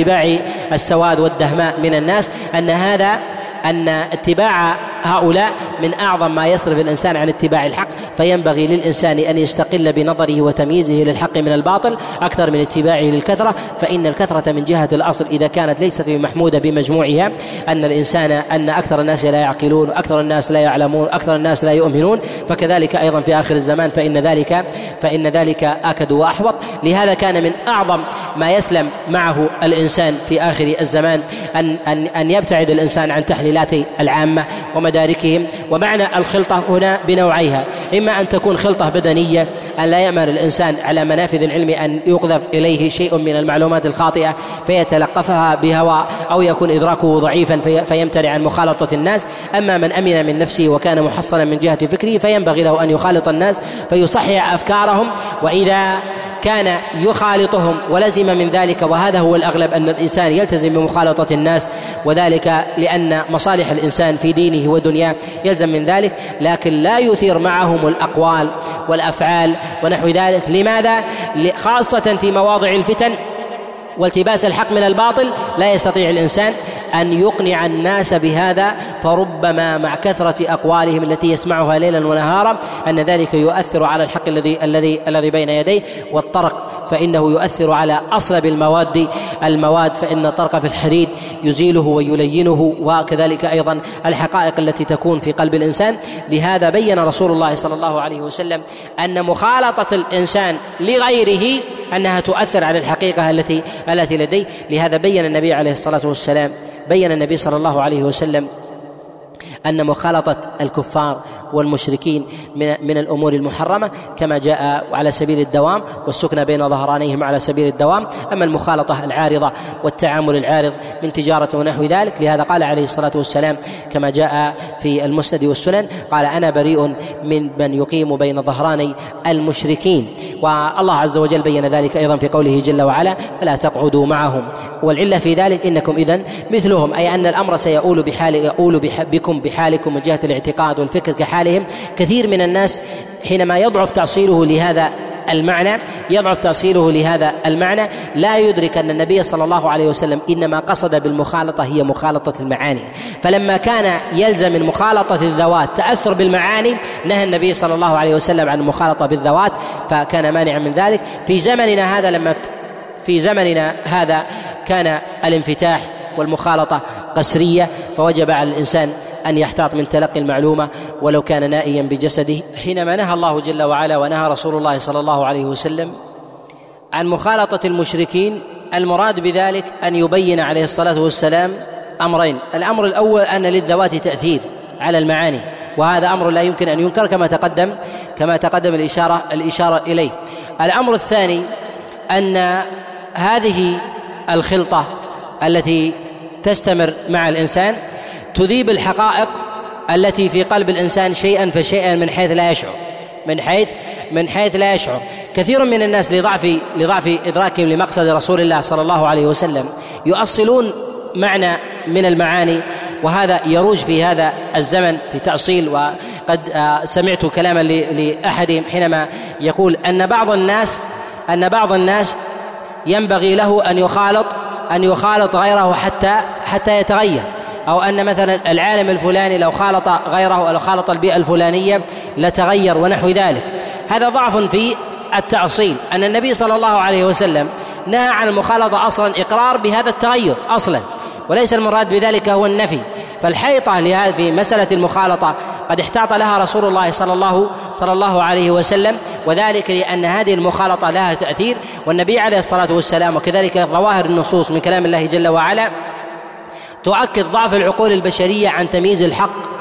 السواد والدهماء من الناس أن هذا أن اتباع هؤلاء من أعظم ما يصرف الإنسان عن اتباع الحق فينبغي للإنسان أن يستقل بنظره وتمييزه للحق من الباطل أكثر من اتباعه للكثرة فإن الكثرة من جهة الأصل إذا كانت ليست محمودة بمجموعها أن الإنسان أن أكثر الناس لا يعقلون أكثر الناس لا يعلمون أكثر الناس لا يؤمنون فكذلك أيضا في آخر الزمان فإن ذلك فإن ذلك آكد وأحوط. لهذا كان من أعظم ما يسلم معه الإنسان في آخر الزمان أن أن أن يبتعد الإنسان عن تحليلات العامة ومداركهم ومعنى الخلطة هنا بنوعيها. إما أن تكون خلطة بدنية أن لا يأمن الإنسان على منافذ العلم أن يقذف إليه شيء من المعلومات الخاطئة فيتلقفها بهوى أو يكون إدراكه ضعيفا فيمتنع عن مخالطة الناس. أما من أمن من نفسه وكان محصنا من جهة فكره فينبغي له أن يخالط الناس فيصحح أفكارهم. وإذا كان يخالطهم ولزم من ذلك. وهذا هو الأغلب أن الإنسان يلتزم بمخالطة الناس وذلك لأن مصالح الإنسان في دينه ودنياه يلزم من ذلك. لكن لا يثير معهم الأقوال والأفعال ونحو ذلك. لماذا؟ خاصة في مواضع الفتن والتباس الحق من الباطل لا يستطيع الإنسان أن يقنع الناس بهذا فربما مع كثرة أقوالهم التي يسمعها ليلا ونهارا أن ذلك يؤثر على الحق الذي الذي الذي بين يديه. والطرق فإنه يؤثر على أصلب المواد المواد فإن الطرق في الحديد يزيله ويلينه وكذلك أيضا الحقائق التي تكون في قلب الإنسان. لهذا بين رسول الله صلى الله عليه وسلم أن مخالطة الإنسان لغيره أنها تؤثر على الحقيقة التي التي لديه. لهذا بين النبي عليه الصلاة والسلام بين النبي صلى الله عليه وسلم أن مخالطة الكفار والمشركين من من الأمور المحرمة كما جاء على سبيل الدوام والسكنى بين ظهرانيهم على سبيل الدوام. أما المخالطة العارضة والتعامل العارض من تجارة ونحو ذلك لهذا قال عليه الصلاة والسلام كما جاء في المسند والسنن قال أنا بريء من من يقيم بين ظهراني المشركين. والله عز وجل بين ذلك أيضا في قوله جل وعلا فلا تقعدوا معهم. والعلة في ذلك إنكم اذا مثلهم أي أن الأمر سيؤول بحال يؤول بكم بحالكم من جهة الاعتقاد والفكر كحالهم. كثير من الناس حينما يضعف تأصيله لهذا المعنى يضعف تأصيله لهذا المعنى لا يدرك أن النبي صلى الله عليه وسلم إنما قصد بالمخالطة هي مخالطة المعاني. فلما كان يلزم من مخالطة الذوات تأثر بالمعاني نهى النبي صلى الله عليه وسلم عن المخالطة بالذوات فكان مانعا من ذلك. في زمننا هذا لما في زمننا هذا كان الانفتاح والمخالطة قسرية فوجب على الإنسان أن يحتاط من تلقي المعلومة ولو كان نائيا بجسده. حينما نهى الله جل وعلا ونهى رسول الله صلى الله عليه وسلم عن مخالطة المشركين المراد بذلك أن يبين عليه الصلاة والسلام أمرين. الأمر الأول أن للذوات تأثير على المعاني وهذا أمر لا يمكن أن ينكر كما تقدم كما تقدم الإشارة الإشارة إليه. الأمر الثاني أن هذه الخلطة التي تستمر مع الإنسان تذيب الحقائق التي في قلب الإنسان شيئا فشيئا من حيث لا يشعر. من حيث من حيث لا يشعر. كثير من الناس لضعف لضعف إدراكهم لمقصد رسول الله صلى الله عليه وسلم. يؤصلون معنى من المعاني وهذا يروج في هذا الزمن في تأصيل وقد آه، سمعت كلاما لأحدهم حينما يقول أن بعض الناس أن بعض الناس ينبغي له أن يخالط أن يخالط غيره حتى حتى يتغير. أو أن مثلا العالم الفلاني لو خالط غيره أو خالط البيئة الفلانية لتغير ونحو ذلك. هذا ضعف في التأصيل أن النبي صلى الله عليه وسلم نهى عن المخالطة أصلا إقرار بهذا التغير أصلا وليس المراد بذلك هو النفي. فالحيطة لهذه في مسألة المخالطة قد احتاط لها رسول الله صلى الله صلى الله عليه وسلم وذلك لأن هذه المخالطة لها تأثير والنبي عليه الصلاة والسلام وكذلك ظواهر النصوص من كلام الله جل وعلا تؤكد ضعف العقول البشرية عن تمييز الحق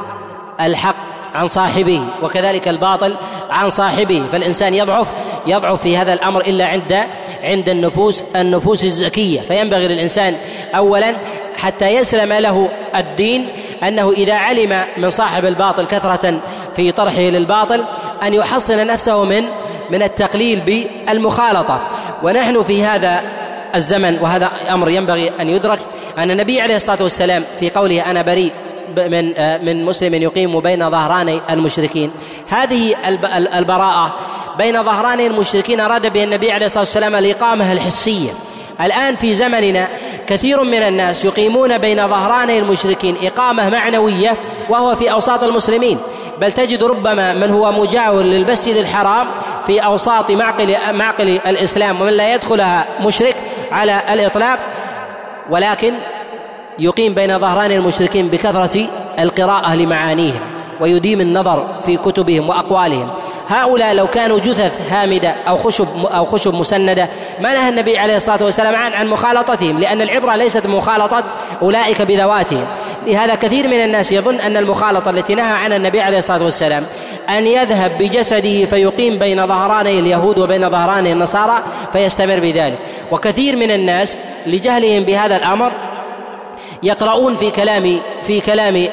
الحق عن صاحبه وكذلك الباطل عن صاحبه. فالإنسان يضعف يضعف في هذا الأمر إلا عند عند النفوس النفوس الزكية. فينبغي للإنسان اولا حتى يسلم له الدين أنه إذا علم من صاحب الباطل كثرة في طرحه للباطل أن يحصن نفسه من من التقليل بالمخالطة. ونحن في هذا الزمن وهذا أمر ينبغي أن يدرك أن النبي عليه الصلاة والسلام في قوله أنا بريء من آه، من مسلم يقيم بين ظهراني المشركين. هذه البراءة بين ظهراني المشركين أراد به النبي عليه الصلاة والسلام الاقامه الحسية. الآن في زمننا كثير من الناس يقيمون بين ظهراني المشركين إقامة معنوية وهو في أوساط المسلمين. بل تجد ربما من هو مجاور للمسجد الحرام في أوساط معقل معقل الإسلام ومن لا يدخلها مشرك على الإطلاق ولكن يقيم بين ظهران المشركين بكثرة القراءة لمعانيهم ويديم النظر في كتبهم وأقوالهم. هؤلاء لو كانوا جثث هامدة أو خشب أو خشب مسندة ما نهى النبي عليه الصلاة والسلام عن عن مخالطتهم لأن العبرة ليست مخالطة أولئك بذواتهم. لهذا كثير من الناس يظن أن المخالطة التي نهى عنها النبي عليه الصلاة والسلام أن يذهب بجسده فيقيم بين ظهراني اليهود وبين ظهراني النصارى فيستمر بذلك. وكثير من الناس لجهلهم بهذا الأمر يقرؤون في كلام في كلام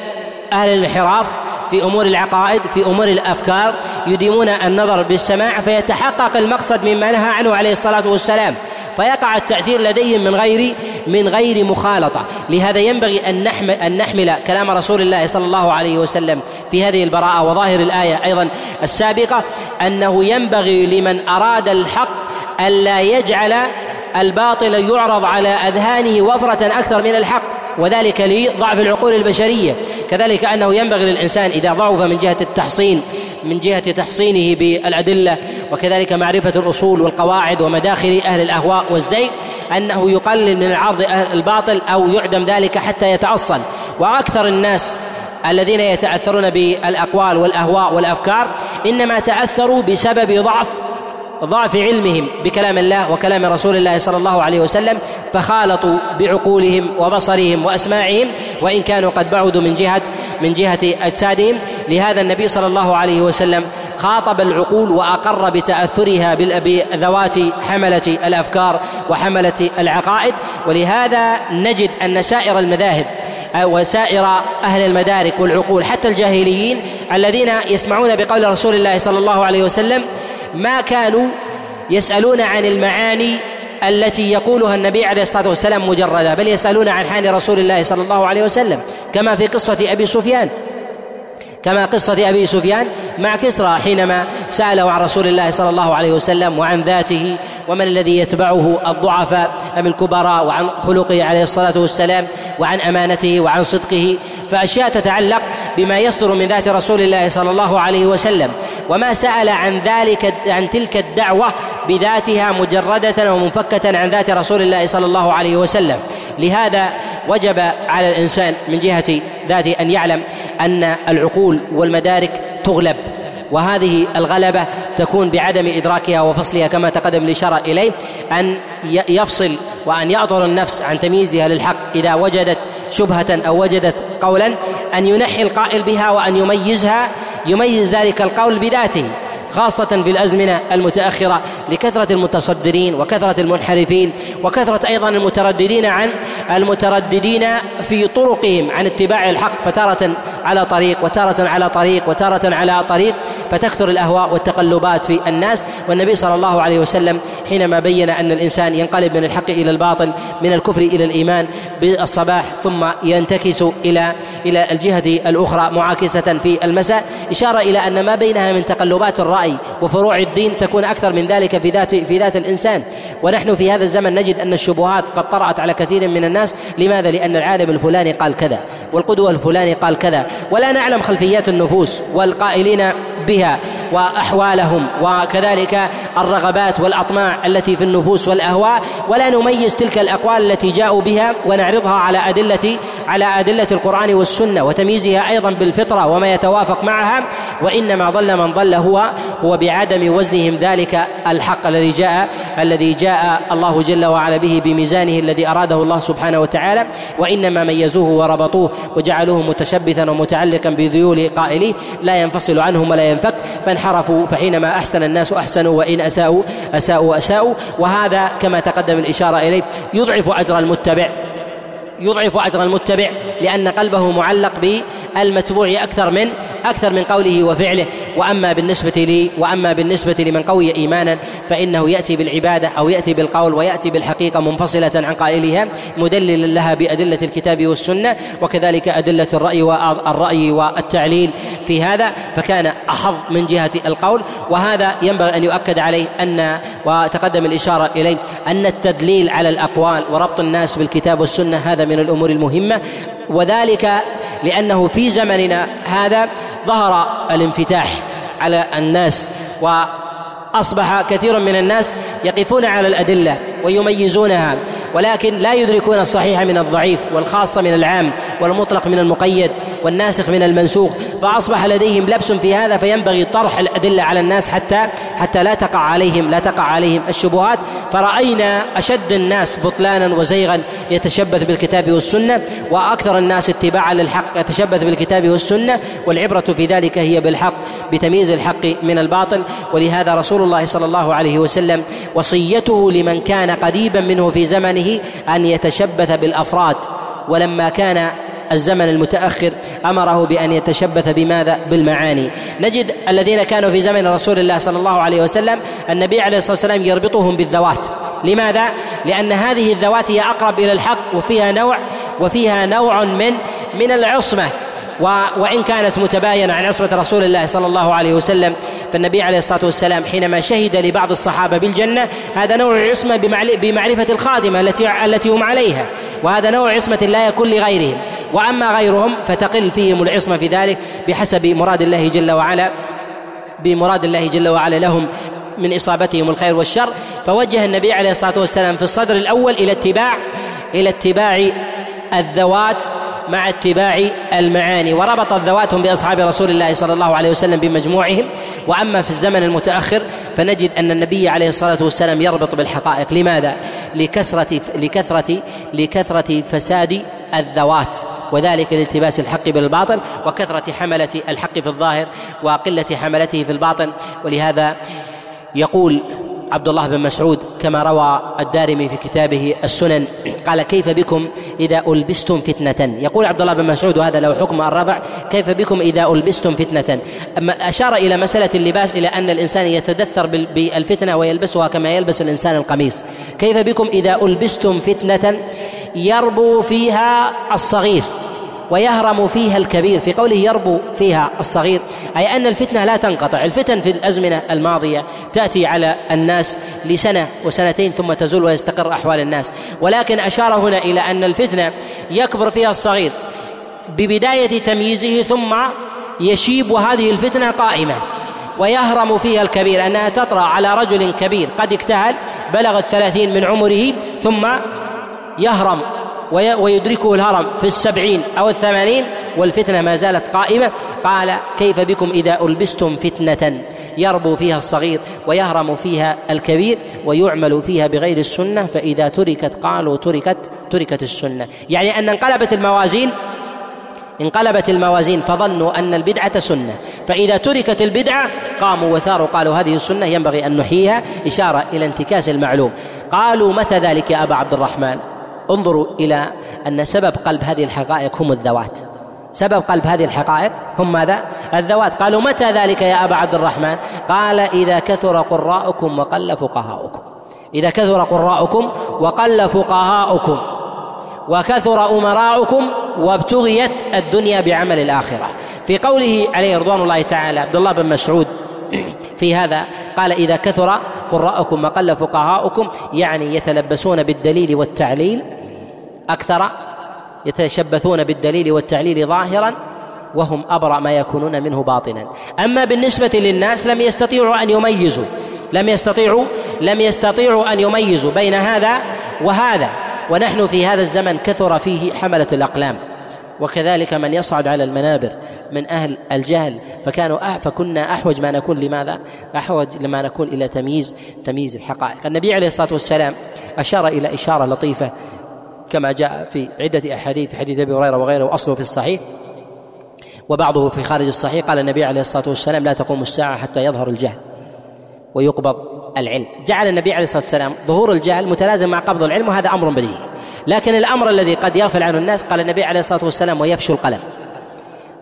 أهل الانحراف في أمور العقائد في أمور الأفكار يديمون النظر بالسماع فيتحقق المقصد مما نهى عنه عليه الصلاة والسلام. فيقع التأثير لديهم من غير من غير مخالطة. لهذا ينبغي أن نحمل أن نحمل كلام رسول الله صلى الله عليه وسلم في هذه البراءة وظاهر الآية أيضا السابقة أنه ينبغي لمن أراد الحق ألا يجعل الباطل يعرض على أذهانه وفرة أكثر من الحق وذلك لضعف العقول البشرية. كذلك أنه ينبغي للإنسان إذا ضعف من جهة التحصين من جهة تحصينه بالأدلة وكذلك معرفة الأصول والقواعد ومداخل أهل الأهواء والزيغ أنه يقلل من عرض أهل الباطل أو يعدم ذلك حتى يتأصل. وأكثر الناس الذين يتأثرون بالأقوال والأهواء والأفكار إنما تأثروا بسبب ضعف ضعف علمهم بكلام الله وكلام رسول الله صلى الله عليه وسلم فخالطوا بعقولهم وبصرهم وأسماعهم وإن كانوا قد بعدوا من جهه من جهة أجسادهم. لهذا النبي صلى الله عليه وسلم خاطب العقول وأقر بتأثرها بذوات حملة الأفكار وحملة العقائد. ولهذا نجد أن سائر المذاهب وسائر أهل المدارك والعقول حتى الجاهليين الذين يسمعون بقول رسول الله صلى الله عليه وسلم ما كانوا يسألون عن المعاني التي يقولها النبي عليه الصلاة والسلام مجردة بل يسألون عن حال رسول الله صلى الله عليه وسلم كما في قصة أبي سفيان. كما قصة أبي سفيان مع كسرى حينما سأله عن رسول الله صلى الله عليه وسلم وعن ذاته ومن الذي يتبعه الضعفاء أم الكبراء وعن خلقه عليه الصلاة والسلام وعن أمانته وعن صدقه فأشياء تتعلق بما يصدر من ذات رسول الله صلى الله عليه وسلم وما سأل عن ذلك عن تلك الدعوة بذاتها مجردة ومنفكة عن ذات رسول الله صلى الله عليه وسلم. لهذا وجب على الإنسان من جهة ذاته أن يعلم أن العقول والمدارك تغلب وهذه الغلبة تكون بعدم إدراكها وفصلها كما تقدم الإشارة إليه أن يفصل وأن يأطر النفس عن تمييزها للحق إذا وجدت شبهة أو وجدت قولا أن ينحي القائل بها وأن يميزها يميز ذلك القول بذاته. خاصة في الأزمنة المتأخرة لكثرة المتصدرين وكثرة المنحرفين وكثرة أيضا المترددين عن المترددين في طرقهم عن اتباع الحق فتارة على طريق وتارة على طريق وتارة على طريق فتكثر الأهواء والتقلبات في الناس. والنبي صلى الله عليه وسلم حينما بين أن الإنسان ينقلب من الحق إلى الباطل من الكفر إلى الإيمان بالصباح ثم ينتكس إلى إلى الجهة الأخرى معاكسة في المساء إشارة إلى أن ما بينها من تقلبات الرأي وفروع الدين تكون أكثر من ذلك في ذات في ذات الإنسان. ونحن في هذا الزمن نجد أن الشبهات قد طرأت على كثير من الناس. لماذا؟ لأن العالم الفلاني قال كذا والقدوة الفلاني قال كذا. ولا نعلم خلفيات النفوس والقائلين بها. وأحوالهم وكذلك الرغبات والأطماع التي في النفوس والأهواء. ولا نميز تلك الأقوال التي جاءوا بها ونعرضها على أدلة على أدلة القرآن والسنة وتمييزها أيضا بالفطرة وما يتوافق معها. وإنما ضل من ضل هو هو بعدم وزنهم ذلك الحق الذي جاء الذي جاء الله جل وعلا به بميزانه الذي أراده الله سبحانه وتعالى. وإنما ميزوه وربطوه وجعلوه متشبثا ومتعلقا بذيول قائليه لا ينفصل عنهم ولا ينفك فانحرفوا فحينما أحسن الناس أحسنوا وإن أساءوا أساءوا اساءوا وهذا كما تقدم الإشارة إليه يضعف أجر المتبع. يضعف أجر المتبع لأن قلبه معلق بالمتبوع أكثر من أكثر من قوله وفعله. وأما بالنسبة لي وأما بالنسبة لمن قوي إيمانا فإنه يأتي بالعبادة أو يأتي بالقول ويأتي بالحقيقة منفصلة عن قائلها مدللا لها بأدلة الكتاب والسنة وكذلك أدلة الرأي والراي والتعليل في هذا فكان أحظ من جهة القول. وهذا ينبغي أن يؤكد عليه ان وتقدم الإشارة إليه أن التدليل على الأقوال وربط الناس بالكتاب والسنة هذا من الأمور المهمة. وذلك لأنه في زمننا هذا ظهر الانفتاح على الناس وأصبح كثير من الناس يقفون على الأدلة. ويميزونها ولكن لا يدركون الصحيح من الضعيف والخاص من العام والمطلق من المقيد والناسخ من المنسوخ. فأصبح لديهم لبس في هذا فينبغي طرح الأدلة على الناس حتى حتى لا تقع عليهم لا تقع عليهم الشبهات. فرأينا أشد الناس بطلانا وزيغا يتشبث بالكتاب والسنة وأكثر الناس اتباعا للحق يتشبث بالكتاب والسنة والعبرة في ذلك هي بالحق بتمييز الحق من الباطل. ولهذا رسول الله صلى الله عليه وسلم وصيته لمن كان قريبا منه في زمنه أن يتشبث بالأفراد ولما كان الزمن المتأخر أمره بأن يتشبث بماذا؟ بالمعاني نجد الذين كانوا في زمن رسول الله صلى الله عليه وسلم النبي عليه الصلاة والسلام يربطهم بالذوات لماذا؟ لأن هذه الذوات هي أقرب إلى الحق وفيها نوع وفيها نوع من من العصمة وإن كانت متباينة عن عصمة رسول الله صلى الله عليه وسلم فالنبي عليه الصلاة والسلام حينما شهد لبعض الصحابة بالجنة هذا نوع عصمة بمعرفة الخادمة التي التي هم عليها وهذا نوع عصمة لا يكون لغيرهم. وأما غيرهم فتقل فيهم العصمة في ذلك بحسب مراد الله جل وعلا بمراد الله جل وعلا لهم من إصابتهم الخير والشر. فوجه النبي عليه الصلاة والسلام في الصدر الأول إلى اتباع إلى اتباع الذوات مع اتباع المعاني وربط ذواتهم بأصحاب رسول الله صلى الله عليه وسلم بمجموعهم. وأما في الزمن المتأخر فنجد أن النبي عليه الصلاة والسلام يربط بالحقائق. لماذا؟ لكثرة لكثرة لكثرة فساد الذوات وذلك لالتباس الحق بالباطل وكثرة حملة الحق في الظاهر وقلة حملته في الباطن. ولهذا يقول عبد الله بن مسعود كما روى الدارمي في كتابه السنن. قال كيف بكم إذا ألبستم فتنة؟ يقول عبد الله بن مسعود وهذا له حكم الرفع. كيف بكم إذا ألبستم فتنة؟ أشار إلى مسألة اللباس إلى أن الإنسان يتدثر بالفتنة ويلبسها كما يلبس الإنسان القميص. كيف بكم إذا ألبستم فتنة يربو فيها الصغير؟ ويهرم فيها الكبير في قوله يربو فيها الصغير أي أن الفتنة لا تنقطع الفتن في الأزمنة الماضية تأتي على الناس لسنة وسنتين ثم تزول ويستقر أحوال الناس. ولكن أشار هنا إلى أن الفتنة يكبر فيها الصغير ببداية تمييزه ثم يشيب وهذه الفتنة قائمة ويهرم فيها الكبير أنها تطرأ على رجل كبير قد اكتهل بلغ الثلاثين من عمره ثم يهرم ويدركه الهرم في السبعين أو الثمانين والفتنة ما زالت قائمة. قال كيف بكم إذا ألبستم فتنة يربو فيها الصغير ويهرم فيها الكبير ويعمل فيها بغير السنة؟ فإذا تركت قالوا تركت تركت السنة. يعني أن انقلبت الموازين انقلبت الموازين فظنوا أن البدعة سنة. فإذا تركت البدعة قاموا وثاروا قالوا هذه السنة ينبغي أن نحييها. إشارة إلى انتكاس المعلوم. قالوا متى ذلك يا أبا عبد الرحمن؟ انظروا إلى أن سبب قلب هذه الحقائق هم الذوات. سبب قلب هذه الحقائق هم ماذا؟ الذوات. قالوا متى ذلك يا أبا عبد الرحمن؟ قال إذا كثر قراءكم وقل فقهاؤكم. إذا كثر قراءكم وقل فقهاؤكم. وكثر أمراؤكم وابتغيت الدنيا بعمل الآخرة. في قوله عليه رضوان الله تعالى عبد الله بن مسعود في هذا قال إذا كثر قراءكم وقل فقهاؤكم يعني يتلبسون بالدليل والتعليل أكثر يتشبثون بالدليل والتعليل ظاهرا وهم أبرأ ما يكونون منه باطنا. أما بالنسبة للناس لم يستطيعوا أن يميزوا لم يستطيعوا لم يستطيعوا أن يميزوا بين هذا وهذا. ونحن في هذا الزمن كثر فيه حملة الأقلام. وكذلك من يصعد على المنابر من أهل الجهل فكانوا فكنا أحوج ما نكون لماذا؟ أحوج لما نكون إلى تمييز تمييز الحقائق. النبي عليه الصلاة والسلام أشار إلى إشارة لطيفة كما جاء في عدة أحاديث في حديث أبي هريرة وغيره وأصله في الصحيح وبعضه في خارج الصحيح. قال النبي عليه الصلاة والسلام لا تقوم الساعة حتى يظهر الجهل ويقبض العلم. جعل النبي عليه الصلاة والسلام ظهور الجهل متلازم مع قبض العلم وهذا أمر بديهي. لكن الأمر الذي قد يغفل عنه الناس قال النبي عليه الصلاة والسلام ويفشو القلم.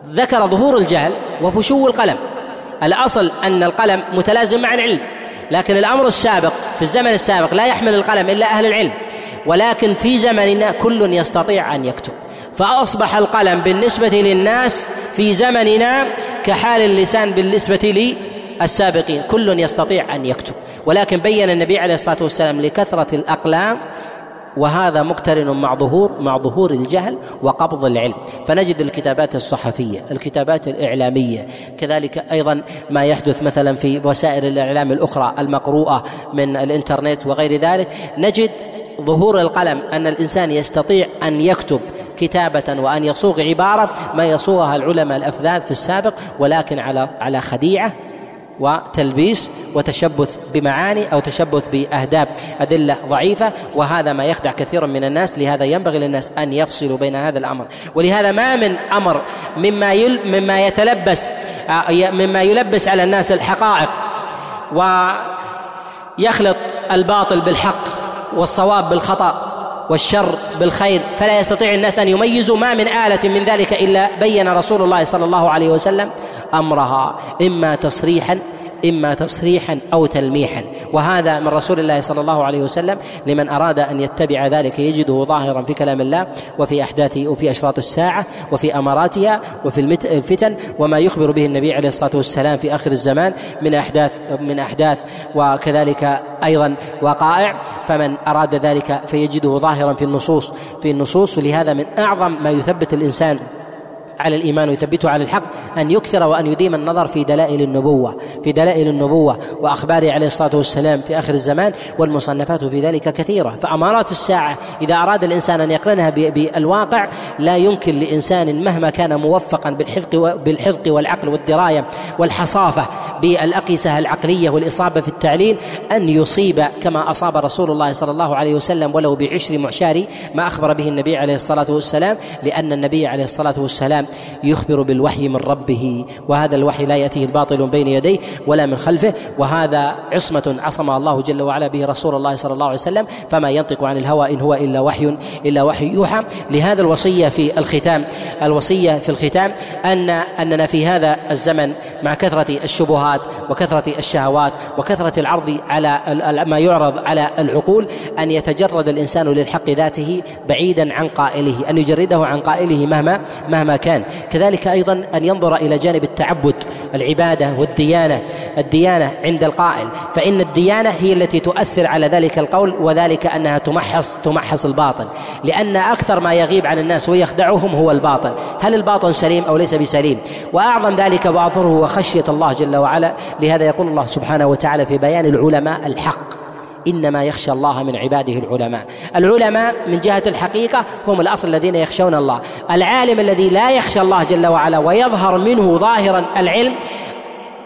ذكر ظهور الجهل وفشو القلم. الأصل أن القلم متلازم مع العلم لكن الأمر السابق في الزمن السابق لا يحمل القلم إلا أهل العلم. ولكن في زمننا كل يستطيع أن يكتب. فأصبح القلم بالنسبة للناس في زمننا كحال اللسان بالنسبة للسابقين. كل يستطيع أن يكتب. ولكن بين النبي عليه الصلاة والسلام لكثرة الأقلام وهذا مقترن مع ظهور مع ظهور الجهل وقبض العلم. فنجد الكتابات الصحفية الكتابات الإعلامية. كذلك أيضا ما يحدث مثلا في وسائل الإعلام الأخرى المقروءة من الإنترنت وغير ذلك. نجد ظهور القلم أن الإنسان يستطيع أن يكتب كتابة وأن يصوغ عبارة ما يصوغها العلماء الأفذاذ في السابق ولكن على على خديعة وتلبيس وتشبث بمعاني أو تشبث بأهداب أدلة ضعيفة وهذا ما يخدع كثيرا من الناس لهذا ينبغي للناس أن يفصلوا بين هذا الأمر. ولهذا ما من أمر مما يل مما يتلبس آه، مما يلبس على الناس الحقائق ويخلط الباطل بالحق. والصواب بالخطأ والشر بالخير فلا يستطيع الناس أن يميزوا ما من آلة من ذلك إلا بين رسول الله صلى الله عليه وسلم أمرها إما تصريحا إما تصريحا أو تلميحا. وهذا من رسول الله صلى الله عليه وسلم لمن أراد أن يتبع ذلك يجده ظاهرا في كلام الله وفي أحداث وفي أشراط الساعة وفي أماراتها وفي الفتن وما يخبر به النبي عليه الصلاة والسلام في آخر الزمان من أحداث من أحداث وكذلك أيضا وقائع. فمن أراد ذلك فيجده ظاهرا في النصوص في النصوص. ولهذا من أعظم ما يثبت الإنسان على الإيمان ويثبته على الحق أن يكثر وأن يديم النظر في دلائل النبوة في دلائل النبوة واخباره عليه الصلاة والسلام في آخر الزمان والمصنفات في ذلك كثيرة. فأمارات الساعة إذا أراد الإنسان أن يقرنها بالواقع لا يمكن لإنسان مهما كان موفقا بالحفظ بالحفظ والعقل والدراية والحصافة بالأقيسة العقلية والإصابة في التعليل أن يصيب كما أصاب رسول الله صلى الله عليه وسلم ولو بعشر معشار ما أخبر به النبي عليه الصلاة والسلام لأن النبي عليه الصلاة والسلام يخبر بالوحي من ربه وهذا الوحي لا يأتيه الباطل من بين يديه ولا من خلفه وهذا عصمة عصم الله جل وعلا به رسول الله صلى الله عليه وسلم فما ينطق عن الهوى إن هو إلا وحي إلا وحي يوحى. لهذا الوصية في الختام الوصية في الختام ان أننا في هذا الزمن مع كثرة الشبهات وكثرة الشهوات وكثرة العرض على ما يعرض على العقول أن يتجرد الإنسان للحق ذاته بعيدا عن قائله أن يجرده عن قائله مهما مهما كان. الإنسان كذلك أيضا أن ينظر إلى جانب التعبد العبادة والديانة. الديانة عند القائل. فإن الديانة هي التي تؤثر على ذلك القول وذلك أنها تمحص تمحص الباطن. لأن أكثر ما يغيب عن الناس ويخدعهم هو الباطن. هل الباطن سليم أو ليس بسليم؟ وأعظم ذلك وأظهره هو خشية الله جل وعلا. لهذا يقول الله سبحانه وتعالى في بيان العلماء الحق. إنما يخشى الله من عباده العلماء. العلماء من جهة الحقيقة هم الأصل الذين يخشون الله. العالم الذي لا يخشى الله جل وعلا ويظهر منه ظاهرا العلم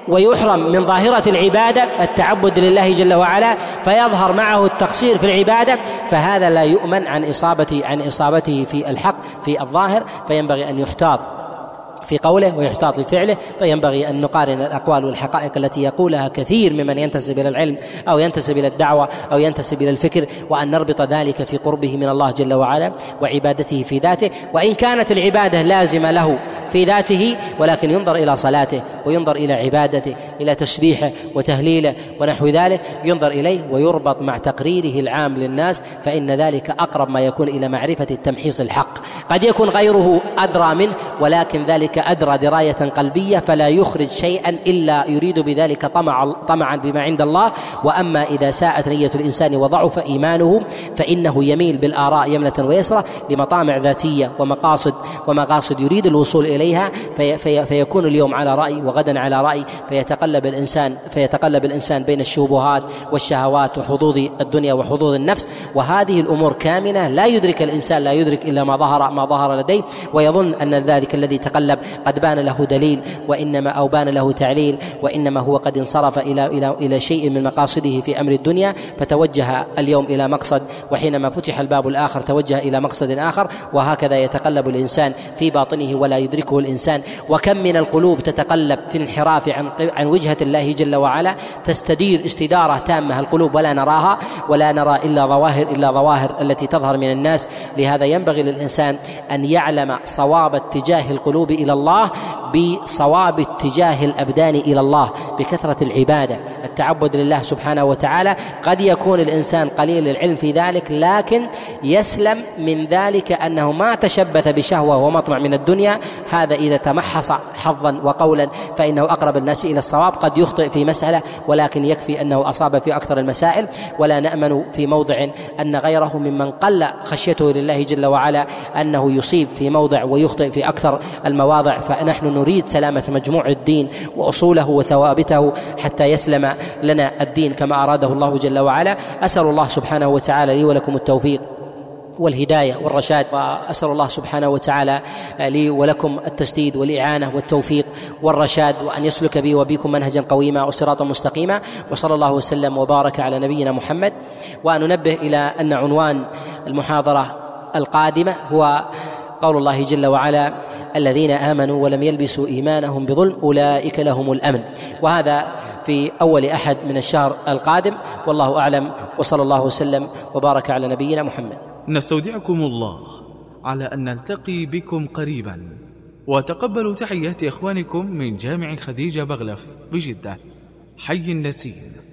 ويحرم من ظاهرة العبادة التعبد لله جل وعلا فيظهر معه التقصير في العبادة فهذا لا يؤمن عن إصابة عن إصابته في الحق في الظاهر فينبغي أن يحتاط. في قوله ويحتاط لفعله فينبغي أن نقارن الأقوال والحقائق التي يقولها كثير ممن ينتسب إلى العلم أو ينتسب إلى الدعوة أو ينتسب إلى الفكر وأن نربط ذلك في قربه من الله جل وعلا وعبادته في ذاته. وإن كانت العبادة لازمة له في ذاته ولكن ينظر إلى صلاته وينظر إلى عبادته إلى تسبيحه وتهليله ونحو ذلك ينظر إليه ويربط مع تقريره العام للناس فإن ذلك أقرب ما يكون إلى معرفة التمحيص الحق. قد يكون غيره أدرى منه ولكن ذلك أدرى دراية قلبية فلا يخرج شيئا إلا يريد بذلك طمع طمعا بما عند الله. وأما إذا ساءت نية الإنسان وضعف إيمانه فإنه يميل بالآراء يمنة ويسرى لمطامع ذاتية ومقاصد ومقاصد يريد الوصول إليها. في في فيكون اليوم على رأي وغدا على رأي. فيتقلب الإنسان فيتقلب الإنسان بين الشبهات والشهوات وحظوظ الدنيا وحظوظ النفس. وهذه الأمور كامنة. لا يدرك الإنسان لا يدرك إلا ما ظهر ما ظهر لديه. ويظن أن ذلك الذي تقلب قد بان له دليل وإنما أو بان له تعليل وإنما هو قد انصرف إلى إلى إلى شيء من مقاصده في أمر الدنيا فتوجه اليوم إلى مقصد وحينما فتح الباب الآخر توجه إلى مقصد آخر وهكذا يتقلب الإنسان في باطنه ولا يدركه الإنسان. وكم من القلوب تتقلب في انحراف عن عن وجهة الله جل وعلا تستدير استدارة تامة القلوب ولا نراها ولا نرى إلا ظواهر إلا ظواهر التي تظهر من الناس. لهذا ينبغي للإنسان أن يعلم صواب اتجاه القلوب الله بصواب اتجاه الأبدان إلى الله بكثرة العبادة. التعبد لله سبحانه وتعالى قد يكون الإنسان قليل العلم في ذلك لكن يسلم من ذلك أنه ما تشبث بشهوة ومطمع من الدنيا. هذا إذا تمحص حظا وقولا فإنه أقرب الناس إلى الصواب. قد يخطئ في مسألة ولكن يكفي أنه أصاب في أكثر المسائل. ولا نأمن في موضع أن غيره ممن قل خشيته لله جل وعلا أنه يصيب في موضع ويخطئ في أكثر المواضع. فنحن نريد سلامة مجموع الدين وأصوله وثوابته حتى يسلم لنا الدين كما أراده الله جل وعلا. أسأل الله سبحانه وتعالى لي ولكم التوفيق والهداية والرشاد وأسأل الله سبحانه وتعالى لي ولكم التسديد والإعانة والتوفيق والرشاد وأن يسلك بي وبكم منهجا قويما وصراطا مستقيما. وصلى الله وسلم وبارك على نبينا محمد. وأن ننبه إلى أن عنوان المحاضرة القادمة هو قول الله جل وعلا الذين آمنوا ولم يلبسوا إيمانهم بظلم أولئك لهم الأمن. وهذا في أول أحد من الشهر القادم. والله أعلم. وصلى الله وسلم وبارك على نبينا محمد. نستودعكم الله على أن نلتقي بكم قريبا. وتقبلوا تحيات إخوانكم من جامع خديجة بغلف بجدة. حي النسيم.